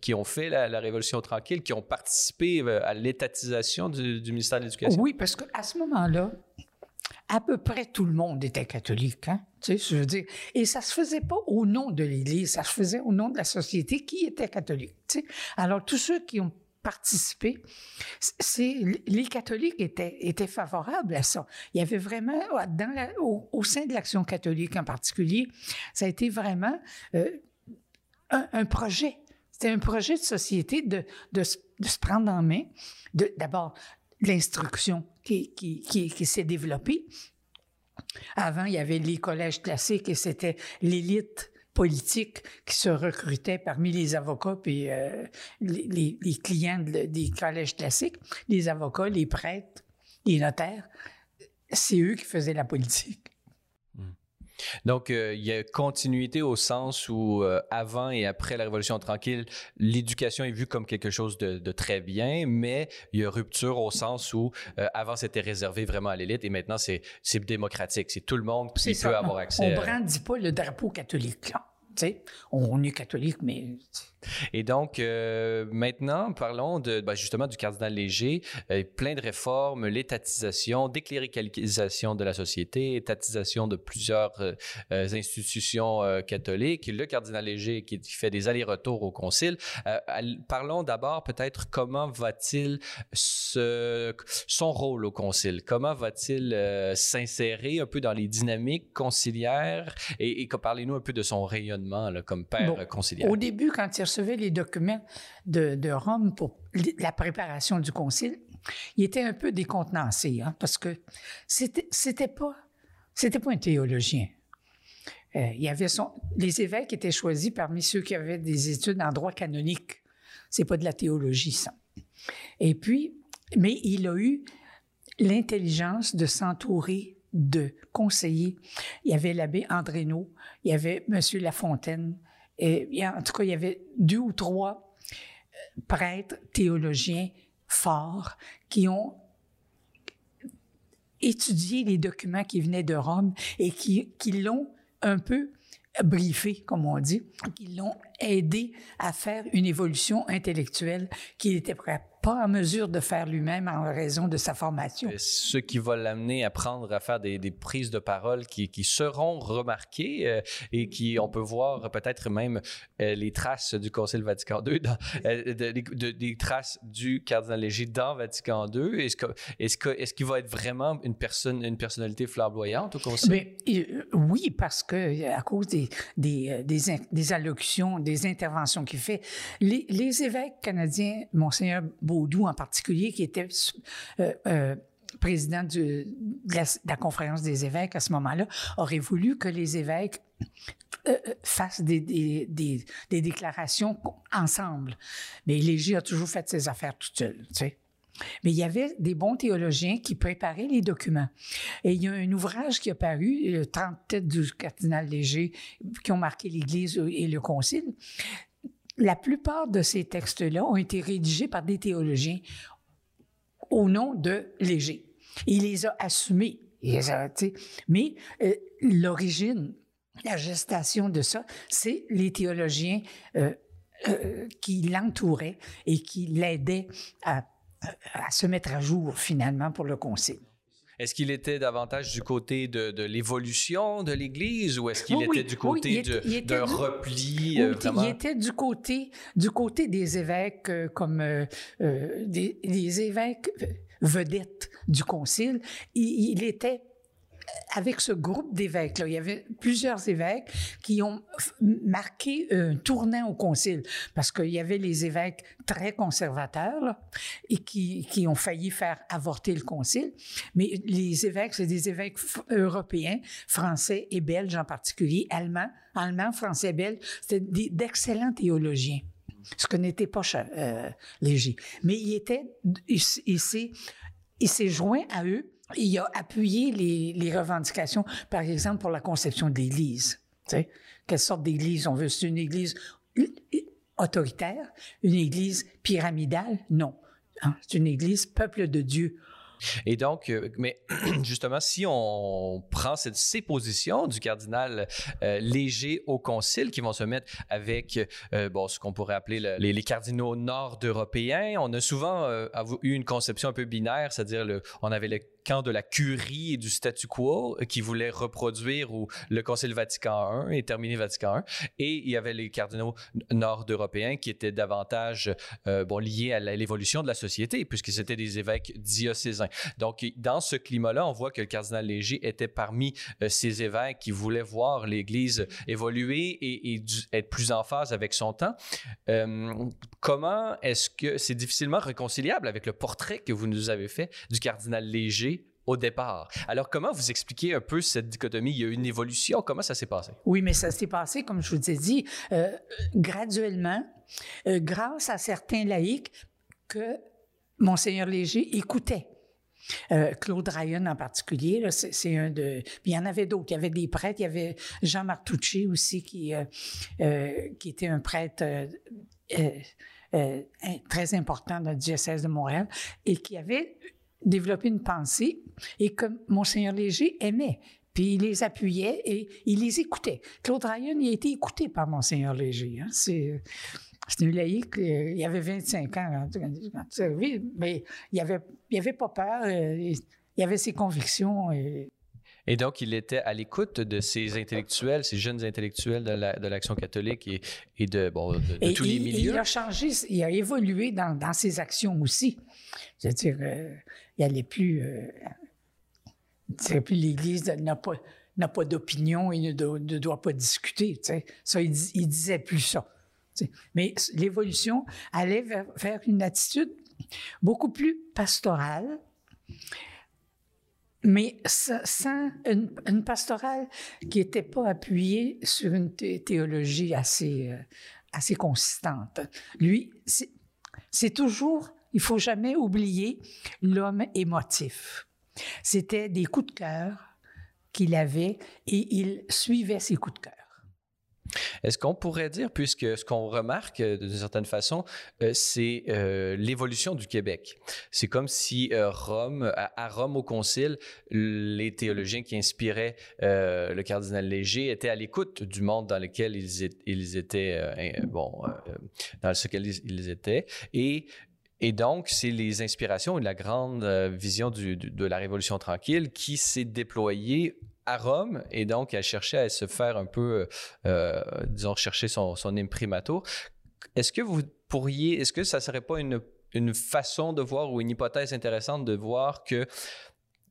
[SPEAKER 2] qui ont fait la, Révolution tranquille, qui ont participé euh, à l'étatisation du, ministère de l'Éducation?
[SPEAKER 1] Oui, parce qu'à ce moment-là, à peu près tout le monde était catholique, hein? Tu sais, je veux dire. Et ça se faisait pas au nom de l'Église, ça se faisait au nom de la société qui était catholique. Tu sais. Alors, tous ceux qui ont participer. C'est, les catholiques étaient, étaient favorables à ça. Il y avait vraiment, dans au, sein de l'Action catholique en particulier, ça a été vraiment euh, un, projet. C'était un projet de société de, de, se prendre en main. d'abord, l'instruction qui, qui, qui, qui s'est développée. Avant, il y avait les collèges classiques et c'était l'élite politique qui se recrutaient parmi les avocats et euh, les, clients des collèges classiques, les avocats, les prêtres, les notaires, c'est eux qui faisaient la politique.
[SPEAKER 2] Donc, euh, il y a continuité au sens où, euh, avant et après la Révolution tranquille, l'éducation est vue comme quelque chose de, très bien, mais il y a rupture au sens où, avant, c'était réservé vraiment à l'élite et maintenant, c'est démocratique. C'est tout le monde qui peut avoir accès.
[SPEAKER 1] On ne brandit pas le drapeau catholique, là on est catholique, mais
[SPEAKER 2] et donc, euh, maintenant, parlons de, ben, justement du cardinal Léger. Euh, plein de réformes, l'étatisation, décléricalisation de la société, étatisation de plusieurs euh, institutions catholiques. Le cardinal Léger qui, fait des allers-retours au concile. parlons d'abord peut-être comment va-t-il son rôle au concile? Comment va-t-il s'insérer un peu dans les dynamiques conciliaires? Et, et parlez-nous un peu de son rayonnement comme père conciliaire?
[SPEAKER 1] Au début, quand il recevait les documents de, Rome pour la préparation du concile, il était un peu décontenancé, hein, parce que c'était, c'était pas, c'était pas un théologien. Euh, il y avait les évêques étaient choisis parmi ceux qui avaient des études en droit canonique. C'est pas de la théologie, ça. Et puis, mais il a eu l'intelligence de s'entourer de conseillers. Il y avait l'abbé Andrénaud, il y avait M. Lafontaine, et, en tout cas, il y avait deux ou trois euh, prêtres, théologiens forts qui ont étudié les documents qui venaient de Rome et qui, l'ont un peu briefé, comme on dit, qui l'ont aidé à faire une évolution intellectuelle qu'il était prêt pas en mesure de faire lui-même en raison de sa formation.
[SPEAKER 2] Ce qui va l'amener à prendre à faire des, prises de parole qui, qui seront remarquées euh, et qui, on peut voir peut-être même euh, les traces du Concile Vatican II, dans, euh, des traces du cardinal Léger dans Vatican II. Est-ce qu'il est que, est qu'il va être vraiment une personne, une personnalité flamboyante au Concile?
[SPEAKER 1] Mais, oui, parce que à cause des, des, des, des allocutions, des interventions qu'il fait, les, évêques canadiens, Monseigneur Baudou en particulier, qui était euh, euh, président de, la, conférence des évêques à ce moment-là, aurait voulu que les évêques euh, fassent des, des, déclarations ensemble. Mais Léger a toujours fait ses affaires tout seul, tu sais. Mais il y avait des bons théologiens qui préparaient les documents. Et il y a un ouvrage qui a paru, 30 têtes du cardinal Léger, qui ont marqué l'Église et le Concile la plupart de ces textes-là ont été rédigés par des théologiens au nom de Léger. Il les a assumés. mais euh, l'origine, la gestation de ça, c'est les théologiens euh, euh, qui l'entouraient et qui l'aidaient à, se mettre à jour finalement pour le concile.
[SPEAKER 2] Est-ce qu'il était davantage du côté de, l'évolution de l'Église ou est-ce qu'il était du côté d'un repli?
[SPEAKER 1] Euh, il était du côté, du côté des évêques euh, comme euh, des, évêques vedettes du Concile. Il, était avec ce groupe d'évêques, il y avait plusieurs évêques qui ont marqué un tournant au concile, parce qu'il y avait les évêques très conservateurs et qui, qui ont failli faire avorter le concile, mais les évêques, c'est des évêques européens, français et belges en particulier, allemands, allemands, français, belges, c'était d'excellents théologiens ce que n'était pas euh, Léger. Mais il était, il, il s'est joint à eux il a appuyé les, revendications, par exemple, pour la conception de l'Église. Quelle sorte d'Église on veut? C'est une Église autoritaire, une Église pyramidale? Non. Hein, c'est une Église peuple de Dieu.
[SPEAKER 2] Et donc, euh, mais justement, si on prend cette, ces positions du cardinal euh, Léger au concile, qui vont se mettre avec euh, bon, ce qu'on pourrait appeler les, les, cardinaux nord-européens, on a souvent eu une conception un peu binaire, c'est-à-dire on avait le de la curie et du statu quo euh, qui voulait reproduire le Concile Vatican I et terminer Vatican I. Et il y avait les cardinaux nord-européens qui étaient davantage euh, bon, liés à l'évolution de la société puisque c'était des évêques diocésains. Donc, dans ce climat-là, on voit que le cardinal Léger était parmi euh, ces évêques qui voulaient voir l'Église évoluer et être plus en phase avec son temps. comment est-ce que c'est difficilement réconciliable avec le portrait que vous nous avez fait du cardinal Léger au départ. Alors, comment vous expliquez un peu cette dichotomie? Il y a eu une évolution. Comment ça s'est passé?
[SPEAKER 1] Oui, mais ça s'est passé, comme je vous ai dit, euh, graduellement, euh, grâce à certains laïcs que Monseigneur Léger écoutait. Euh, Claude Ryan en particulier, c'est un de. il y en avait d'autres. Il y avait des prêtres. Il y avait Jean Martucci aussi qui qui était un prêtre très important dans le diocèse de Montréal et qui avait développer une pensée et que Monseigneur Léger aimait. Puis il les appuyait et il les écoutait. Claude Ryan, il a été écouté par Monseigneur Léger. Hein. C'est, c'est un laïc, euh, il avait 25 ans quand, mais il avait, il avait pas peur, euh, il avait ses convictions. Et,
[SPEAKER 2] et donc, il était à l'écoute de ces intellectuels, ces jeunes intellectuels de l'Action catholique et, et de, bon, de, tous les milieux.
[SPEAKER 1] il a changé, il a évolué dans, dans ses actions aussi. C'est-à-dire, euh, il n'allait plus. Euh, plus l'Église n'a pas, n'a pas d'opinion et ne, ne, doit pas discuter. Ça, il, il, disait plus ça. Mais l'évolution allait vers, vers, une attitude beaucoup plus pastorale mais sans une, pastorale qui n'était pas appuyée sur une théologie assez, euh, assez consistante. Lui, c'est toujours, il faut jamais oublier l'homme émotif. C'était des coups de cœur qu'il avait et il suivait ses coups de cœur.
[SPEAKER 2] Est-ce qu'on pourrait dire, puisque ce qu'on remarque euh, d'une certaine façon, euh, c'est euh, l'évolution du Québec. C'est comme si à, Rome au Concile, les théologiens qui inspiraient le cardinal Léger étaient à l'écoute du monde dans lequel ils, étaient, bon, dans ils étaient, et et donc, c'est les inspirations et la grande vision de la Révolution tranquille qui s'est déployée à Rome et donc elle cherchait à se faire un peu, euh, disons, chercher son, son imprimatur. Est-ce que vous pourriez, est-ce que ça serait pas une, façon de voir ou une hypothèse intéressante de voir que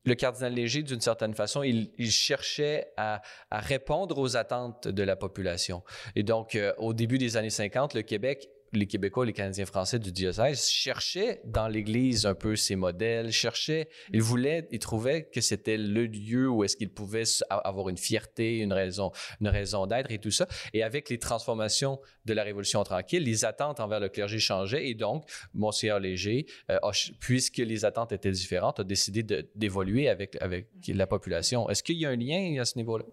[SPEAKER 2] le cardinal Léger, d'une certaine façon, il, cherchait à, répondre aux attentes de la population? Et donc, euh, au début des années 50, le Québec les Québécois, les Canadiens français du diocèse cherchaient dans l'Église un peu ces modèles, cherchaient, ils voulaient, ils trouvaient que c'était le lieu où est-ce qu'ils pouvaient avoir une fierté, une raison, une raison d'être et tout ça. Et avec les transformations de la Révolution tranquille, les attentes envers le clergé changeaient et donc Monseigneur Léger, euh, puisque les attentes étaient différentes, a décidé d'évoluer avec avec la population. Est-ce qu'il y a un lien à ce niveau-là?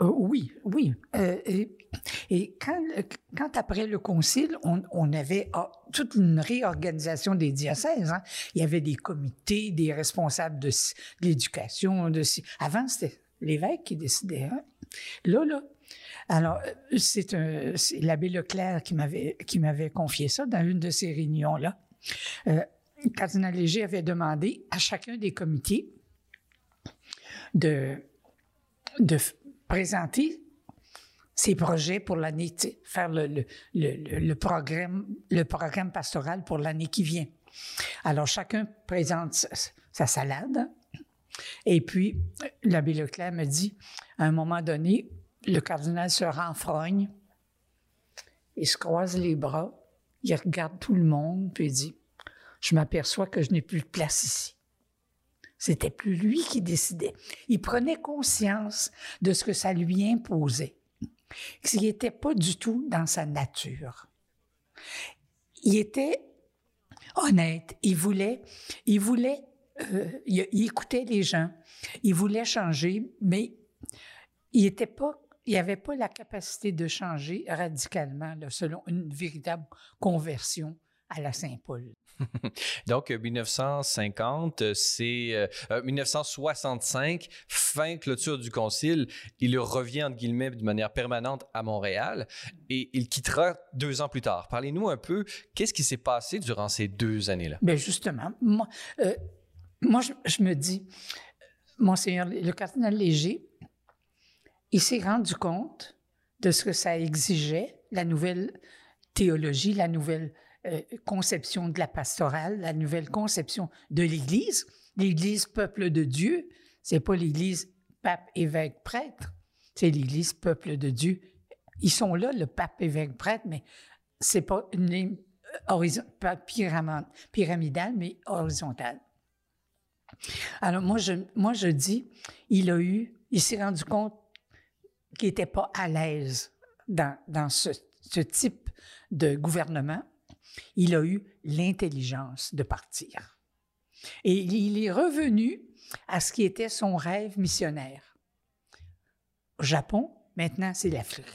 [SPEAKER 1] Euh, Oui, oui. Euh, et, et quand, après le concile, on avait ah, toute une réorganisation des diocèses. Hein. Il y avait des comités, des responsables de, l'éducation. Avant, c'était l'évêque qui décidait. Hein. Là, là, alors, euh, c'est l'abbé Leclerc qui m'avait, confié ça dans une de ces réunions-là. Euh, cardinal Léger avait demandé à chacun des comités de présenter ses projets pour l'année, faire le, le, le, programme, le programme pastoral pour l'année qui vient. Alors, chacun présente sa, salade Et puis, l'abbé Leclerc me dit, à un moment donné, le cardinal se renfrogne, il se croise les bras, il regarde tout le monde, puis il dit, je m'aperçois que je n'ai plus de place ici. C'était plus lui qui décidait. Il prenait conscience de ce que ça lui imposait, qu'il n'était pas du tout dans sa nature. Il était honnête. Il voulait, il voulait, euh, il, écoutait les gens. Il voulait changer, mais il pas, il n'avait pas la capacité de changer radicalement, selon une véritable conversion à la Saint-Paul.
[SPEAKER 2] Donc, 1950, euh, c'est 1965, euh, fin clôture du concile. Il revient, entre guillemets, de manière permanente à Montréal et il quittera deux ans plus tard. Parlez-nous un peu, qu'est-ce qui s'est passé durant ces deux années-là?
[SPEAKER 1] Bien, justement, moi, euh, moi je, me dis, Monseigneur, le cardinal Léger, il s'est rendu compte de ce que ça exigeait, la nouvelle théologie, la nouvelle euh, conception de la pastorale, la nouvelle conception de l'Église. L'Église peuple de Dieu, c'est pas l'Église pape, évêque, prêtre, c'est l'Église peuple de Dieu. Ils sont là, le pape, évêque, prêtre, mais c'est pas une ligne pyramidale, mais horizontale. Alors moi je, moi, je dis, il a eu, il s'est rendu compte qu'il n'était pas à l'aise dans, dans ce type de gouvernement il a eu l'intelligence de partir. Et il est revenu à ce qui était son rêve missionnaire. Au Japon, maintenant, c'est l'Afrique.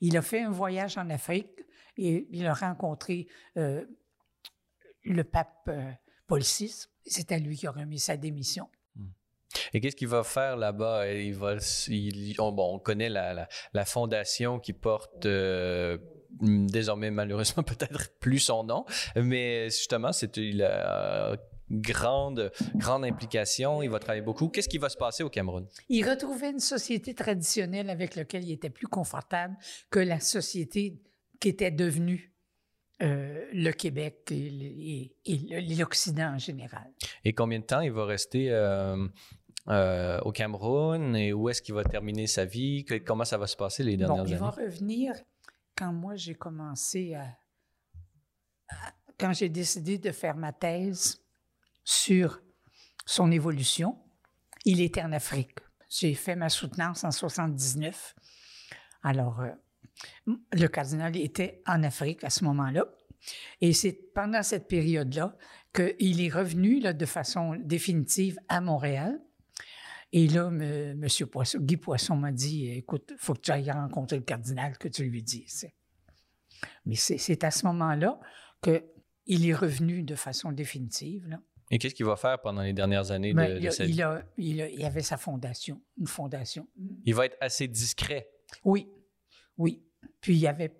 [SPEAKER 1] Il a fait un voyage en Afrique et il a rencontré euh, le pape euh, Paul VI. C'est à lui qui a remis sa démission.
[SPEAKER 2] Et qu'est-ce qu'il va faire là-bas? Il va, on connaît la, fondation qui porte euh, désormais malheureusement peut-être plus son nom, mais justement, c'est il a grande, grande implication. Il va travailler beaucoup. Qu'est-ce qui va se passer au Cameroun?
[SPEAKER 1] Il retrouvait une société traditionnelle avec laquelle il était plus confortable que la société qui était devenue euh, le Québec et, l'Occident en général.
[SPEAKER 2] Et combien de temps il va rester euh, euh, au Cameroun et où est-ce qu'il va terminer sa vie? comment ça va se passer les dernières années?
[SPEAKER 1] Il va revenir quand moi j'ai commencé à, quand j'ai décidé de faire ma thèse sur son évolution, il était en Afrique. J'ai fait ma soutenance en 79. Alors, euh, le cardinal était en Afrique à ce moment-là. Et c'est pendant cette période-là qu'il est revenu de façon définitive à Montréal. Et là, M. Poisson, Guy Poisson m'a dit Écoute, il faut que tu ailles rencontrer le cardinal, que tu lui dises. Mais c'est à ce moment-là qu'il est revenu de façon définitive.
[SPEAKER 2] Et qu'est-ce qu'il va faire pendant les dernières années de,
[SPEAKER 1] ben,
[SPEAKER 2] il, sa vie?
[SPEAKER 1] Il, il, avait sa fondation, une fondation.
[SPEAKER 2] Il va être assez discret.
[SPEAKER 1] Oui, oui. Puis il y avait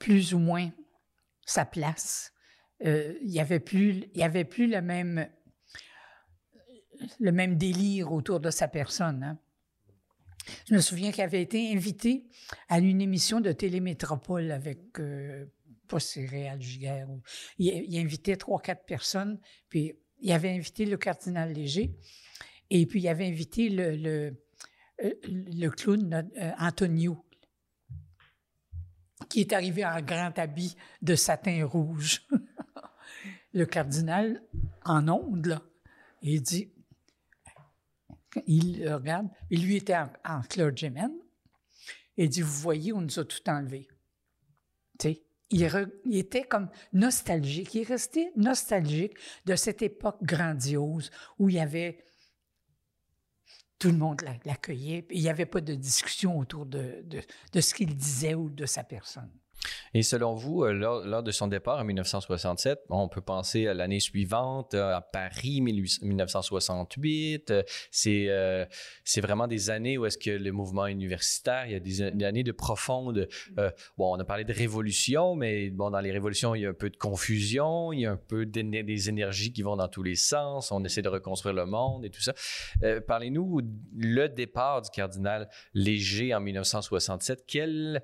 [SPEAKER 1] plus ou moins sa place. Euh, il n'y avait plus, il y avait plus le même le même délire autour de sa personne. Hein. Je me souviens qu'il avait été invité à une émission de Télémétropole avec, euh, pas Réal Giguère. Il, il, invitait trois, quatre personnes, puis il avait invité le cardinal Léger, et puis il avait invité le, le, euh, clown euh, Antonio, qui est arrivé en grand habit de satin rouge. le cardinal, en ondes, là, il dit il regarde, et lui était en, en clergyman. Et il dit, vous voyez, on nous a tout enlevé. Il, était comme nostalgique. Il est resté nostalgique de cette époque grandiose où il y avait tout le monde l'accueillait. Il n'y avait pas de discussion autour de ce qu'il disait ou de sa personne.
[SPEAKER 2] Et selon vous, euh, lors, de son départ en 1967, on peut penser à l'année suivante, euh, à Paris 1968. Euh, c'est c'est vraiment des années où est-ce que le mouvement universitaire, il y a des, années de profonde. bon, on a parlé de révolution, mais bon, dans les révolutions, il y a un peu de confusion, il y a un peu des énergies qui vont dans tous les sens. On essaie de reconstruire le monde et tout ça. Parlez-nous le départ du cardinal Léger en 1967. Quel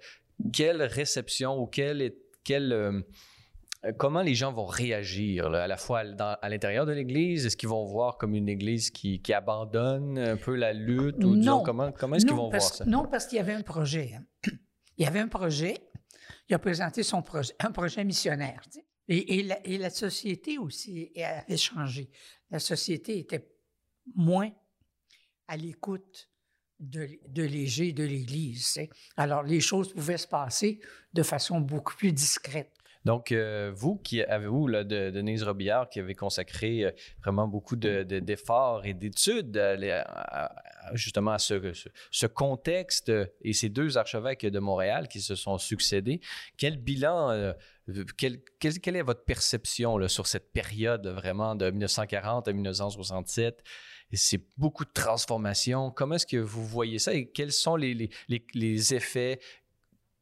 [SPEAKER 2] quelle réception ou quelle, quelle, euh, comment les gens vont réagir, à la fois à l'intérieur de l'Église? Est-ce qu'ils vont voir comme une Église qui, abandonne un peu la lutte? Ou
[SPEAKER 1] non.
[SPEAKER 2] comment, comment est-ce qu'ils vont voir ça?
[SPEAKER 1] Non, parce qu'il y avait un projet. Hein. Il y avait un projet. Il a présenté son projet, un projet missionnaire. Et, la, société aussi avait changé. La société était moins à l'écoute de, de léger de l'Église. Alors, les choses pouvaient se passer de façon beaucoup plus discrète.
[SPEAKER 2] Donc, euh, vous qui avez, vous, de, Denise Robillard, qui avez consacré euh, vraiment beaucoup d'efforts et d'études justement à ce, contexte et ces deux archevêques de Montréal qui se sont succédés, quel bilan, euh, quelle est votre perception sur cette période vraiment de 1940 à 1967? C'est beaucoup de transformations. Comment est-ce que vous voyez ça et quels sont les, les effets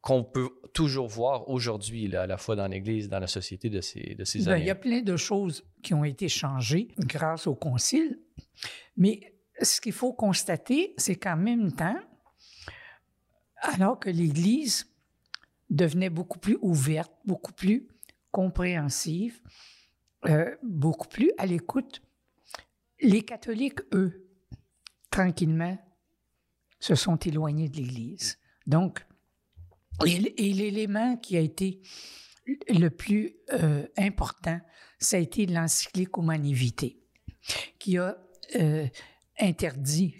[SPEAKER 2] qu'on peut toujours voir aujourd'hui, à la fois dans l'Église, dans la société de ces, de ces
[SPEAKER 1] années. Il y a plein de choses qui ont été changées grâce au Concile, mais ce qu'il faut constater, c'est qu'en même temps, alors que l'Église devenait beaucoup plus ouverte, beaucoup plus compréhensive, euh, beaucoup plus à l'écoute, les catholiques, eux, tranquillement, se sont éloignés de l'Église. Donc, et, l'élément qui a été le plus euh, important, ça a été l'encyclique Humanité, qui a euh, interdit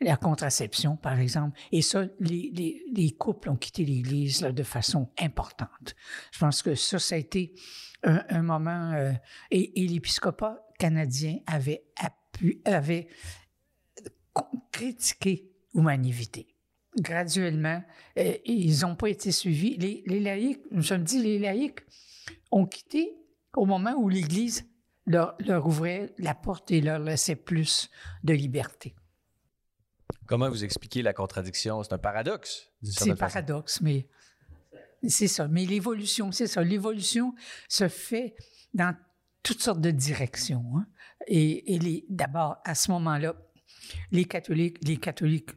[SPEAKER 1] la contraception, par exemple. Et ça, les, les, couples ont quitté l'Église de façon importante. Je pense que ça, ça a été un, moment... Euh, et, et l'épiscopat canadien avait, avait critiqué Humanité graduellement, euh, ils n'ont pas été suivis. Les, laïcs, je me dis, les laïcs ont quitté au moment où l'Église leur, ouvrait la porte et leur laissait plus de liberté.
[SPEAKER 2] Comment vous expliquez la contradiction? C'est un paradoxe.
[SPEAKER 1] C'est un paradoxe, mais c'est ça. Mais l'évolution, c'est ça. L'évolution se fait dans toutes sortes de directions. Hein. Et, d'abord, à ce moment-là, les catholiques, les catholiques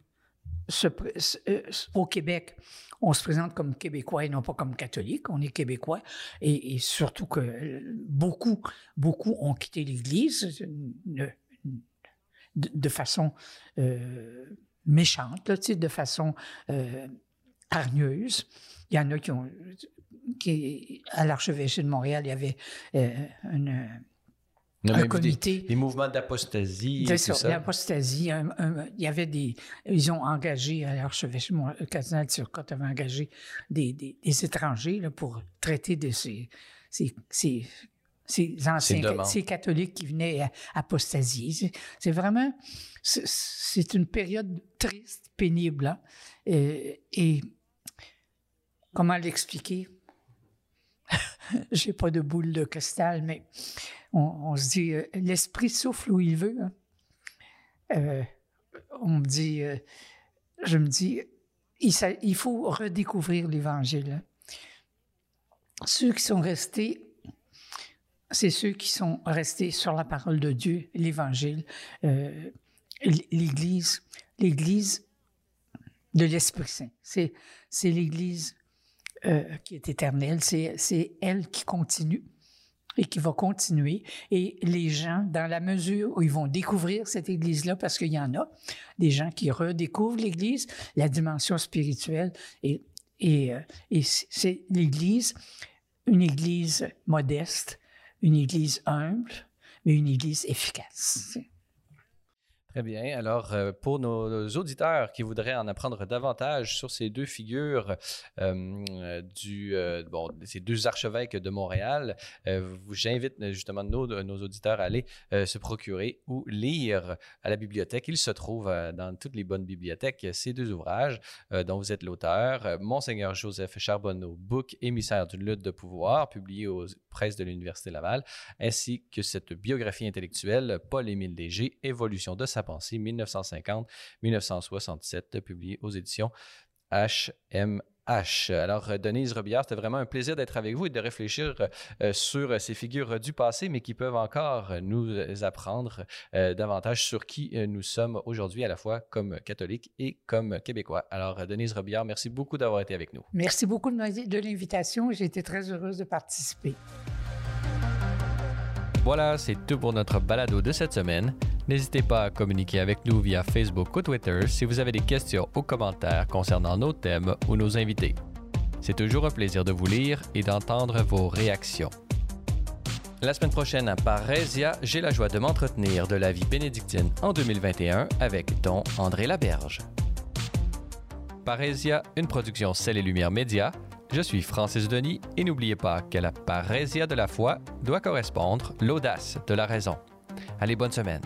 [SPEAKER 1] euh, au Québec, on se présente comme Québécois et non pas comme catholique. On est Québécois. Et, surtout que euh, beaucoup, beaucoup ont quitté l'Église de, façon euh, méchante, de façon hargneuse. Il y en a qui ont... Qui, à l'archevêché de Montréal, il y avait une
[SPEAKER 2] un comité. Des, mouvements d'apostasie.
[SPEAKER 1] C'est ça, l'apostasie. Il y avait des. Ils ont engagé, à l'archevêché, le cardinal Turcotte avait engagé des, des, étrangers là, pour traiter de ces, ces, ces, ces anciens ces catholiques qui venaient apostasier. C'est vraiment. C'est une période triste, pénible. Hein. Et, et comment l'expliquer? J'ai pas de boule de cristal, mais on, se dit, euh, l'esprit souffle où il veut. Hein. Euh, on me dit, euh, je me dis, il, faut redécouvrir l'Évangile. Hein. Ceux qui sont restés, c'est ceux qui sont restés sur la parole de Dieu, l'Évangile, l'Église, l'Église de l'Esprit Saint. C'est, c'est l'Église qui est éternelle, c'est, c'est elle qui continue et qui va continuer. Et les gens, dans la mesure où ils vont découvrir cette Église-là, parce qu'il y en a, des gens qui redécouvrent l'Église, la dimension spirituelle, et, et, euh, et c'est l'Église, une Église modeste, une Église humble, mais une Église efficace.
[SPEAKER 2] Très bien. Alors, euh, pour nos, auditeurs qui voudraient en apprendre davantage sur ces deux figures euh, du, euh, bon, ces deux archevêques de Montréal, j'invite justement nos, nos, auditeurs à aller se procurer ou lire à la bibliothèque. Il se trouve dans toutes les bonnes bibliothèques ces deux ouvrages dont vous êtes l'auteur, Monseigneur Joseph Charbonneau, Book émissaire d'une lutte de pouvoir, publié aux presses de l'Université Laval, ainsi que cette biographie intellectuelle, Paul-Émile Léger, Évolution de sa pensée 1950-1967, publié aux éditions HMAC. H. Alors, Denise Robillard, c'était vraiment un plaisir d'être avec vous et de réfléchir sur ces figures du passé, mais qui peuvent encore nous apprendre davantage sur qui nous sommes aujourd'hui, à la fois comme catholiques et comme québécois. Alors, Denise Robillard, merci beaucoup d'avoir été avec nous.
[SPEAKER 1] Merci beaucoup de l'invitation. J'ai été très heureuse de participer.
[SPEAKER 2] Voilà, c'est tout pour notre balado de cette semaine. N'hésitez pas à communiquer avec nous via Facebook ou Twitter si vous avez des questions ou commentaires concernant nos thèmes ou nos invités. C'est toujours un plaisir de vous lire et d'entendre vos réactions. La semaine prochaine à Parésia, j'ai la joie de m'entretenir de la vie bénédictine en 2021 avec Don André Laberge. Parésia, une production Celle et Lumière Média, je suis Francis Denis et n'oubliez pas que la parésia de la foi doit correspondre l'audace de la raison. Allez, bonne semaine.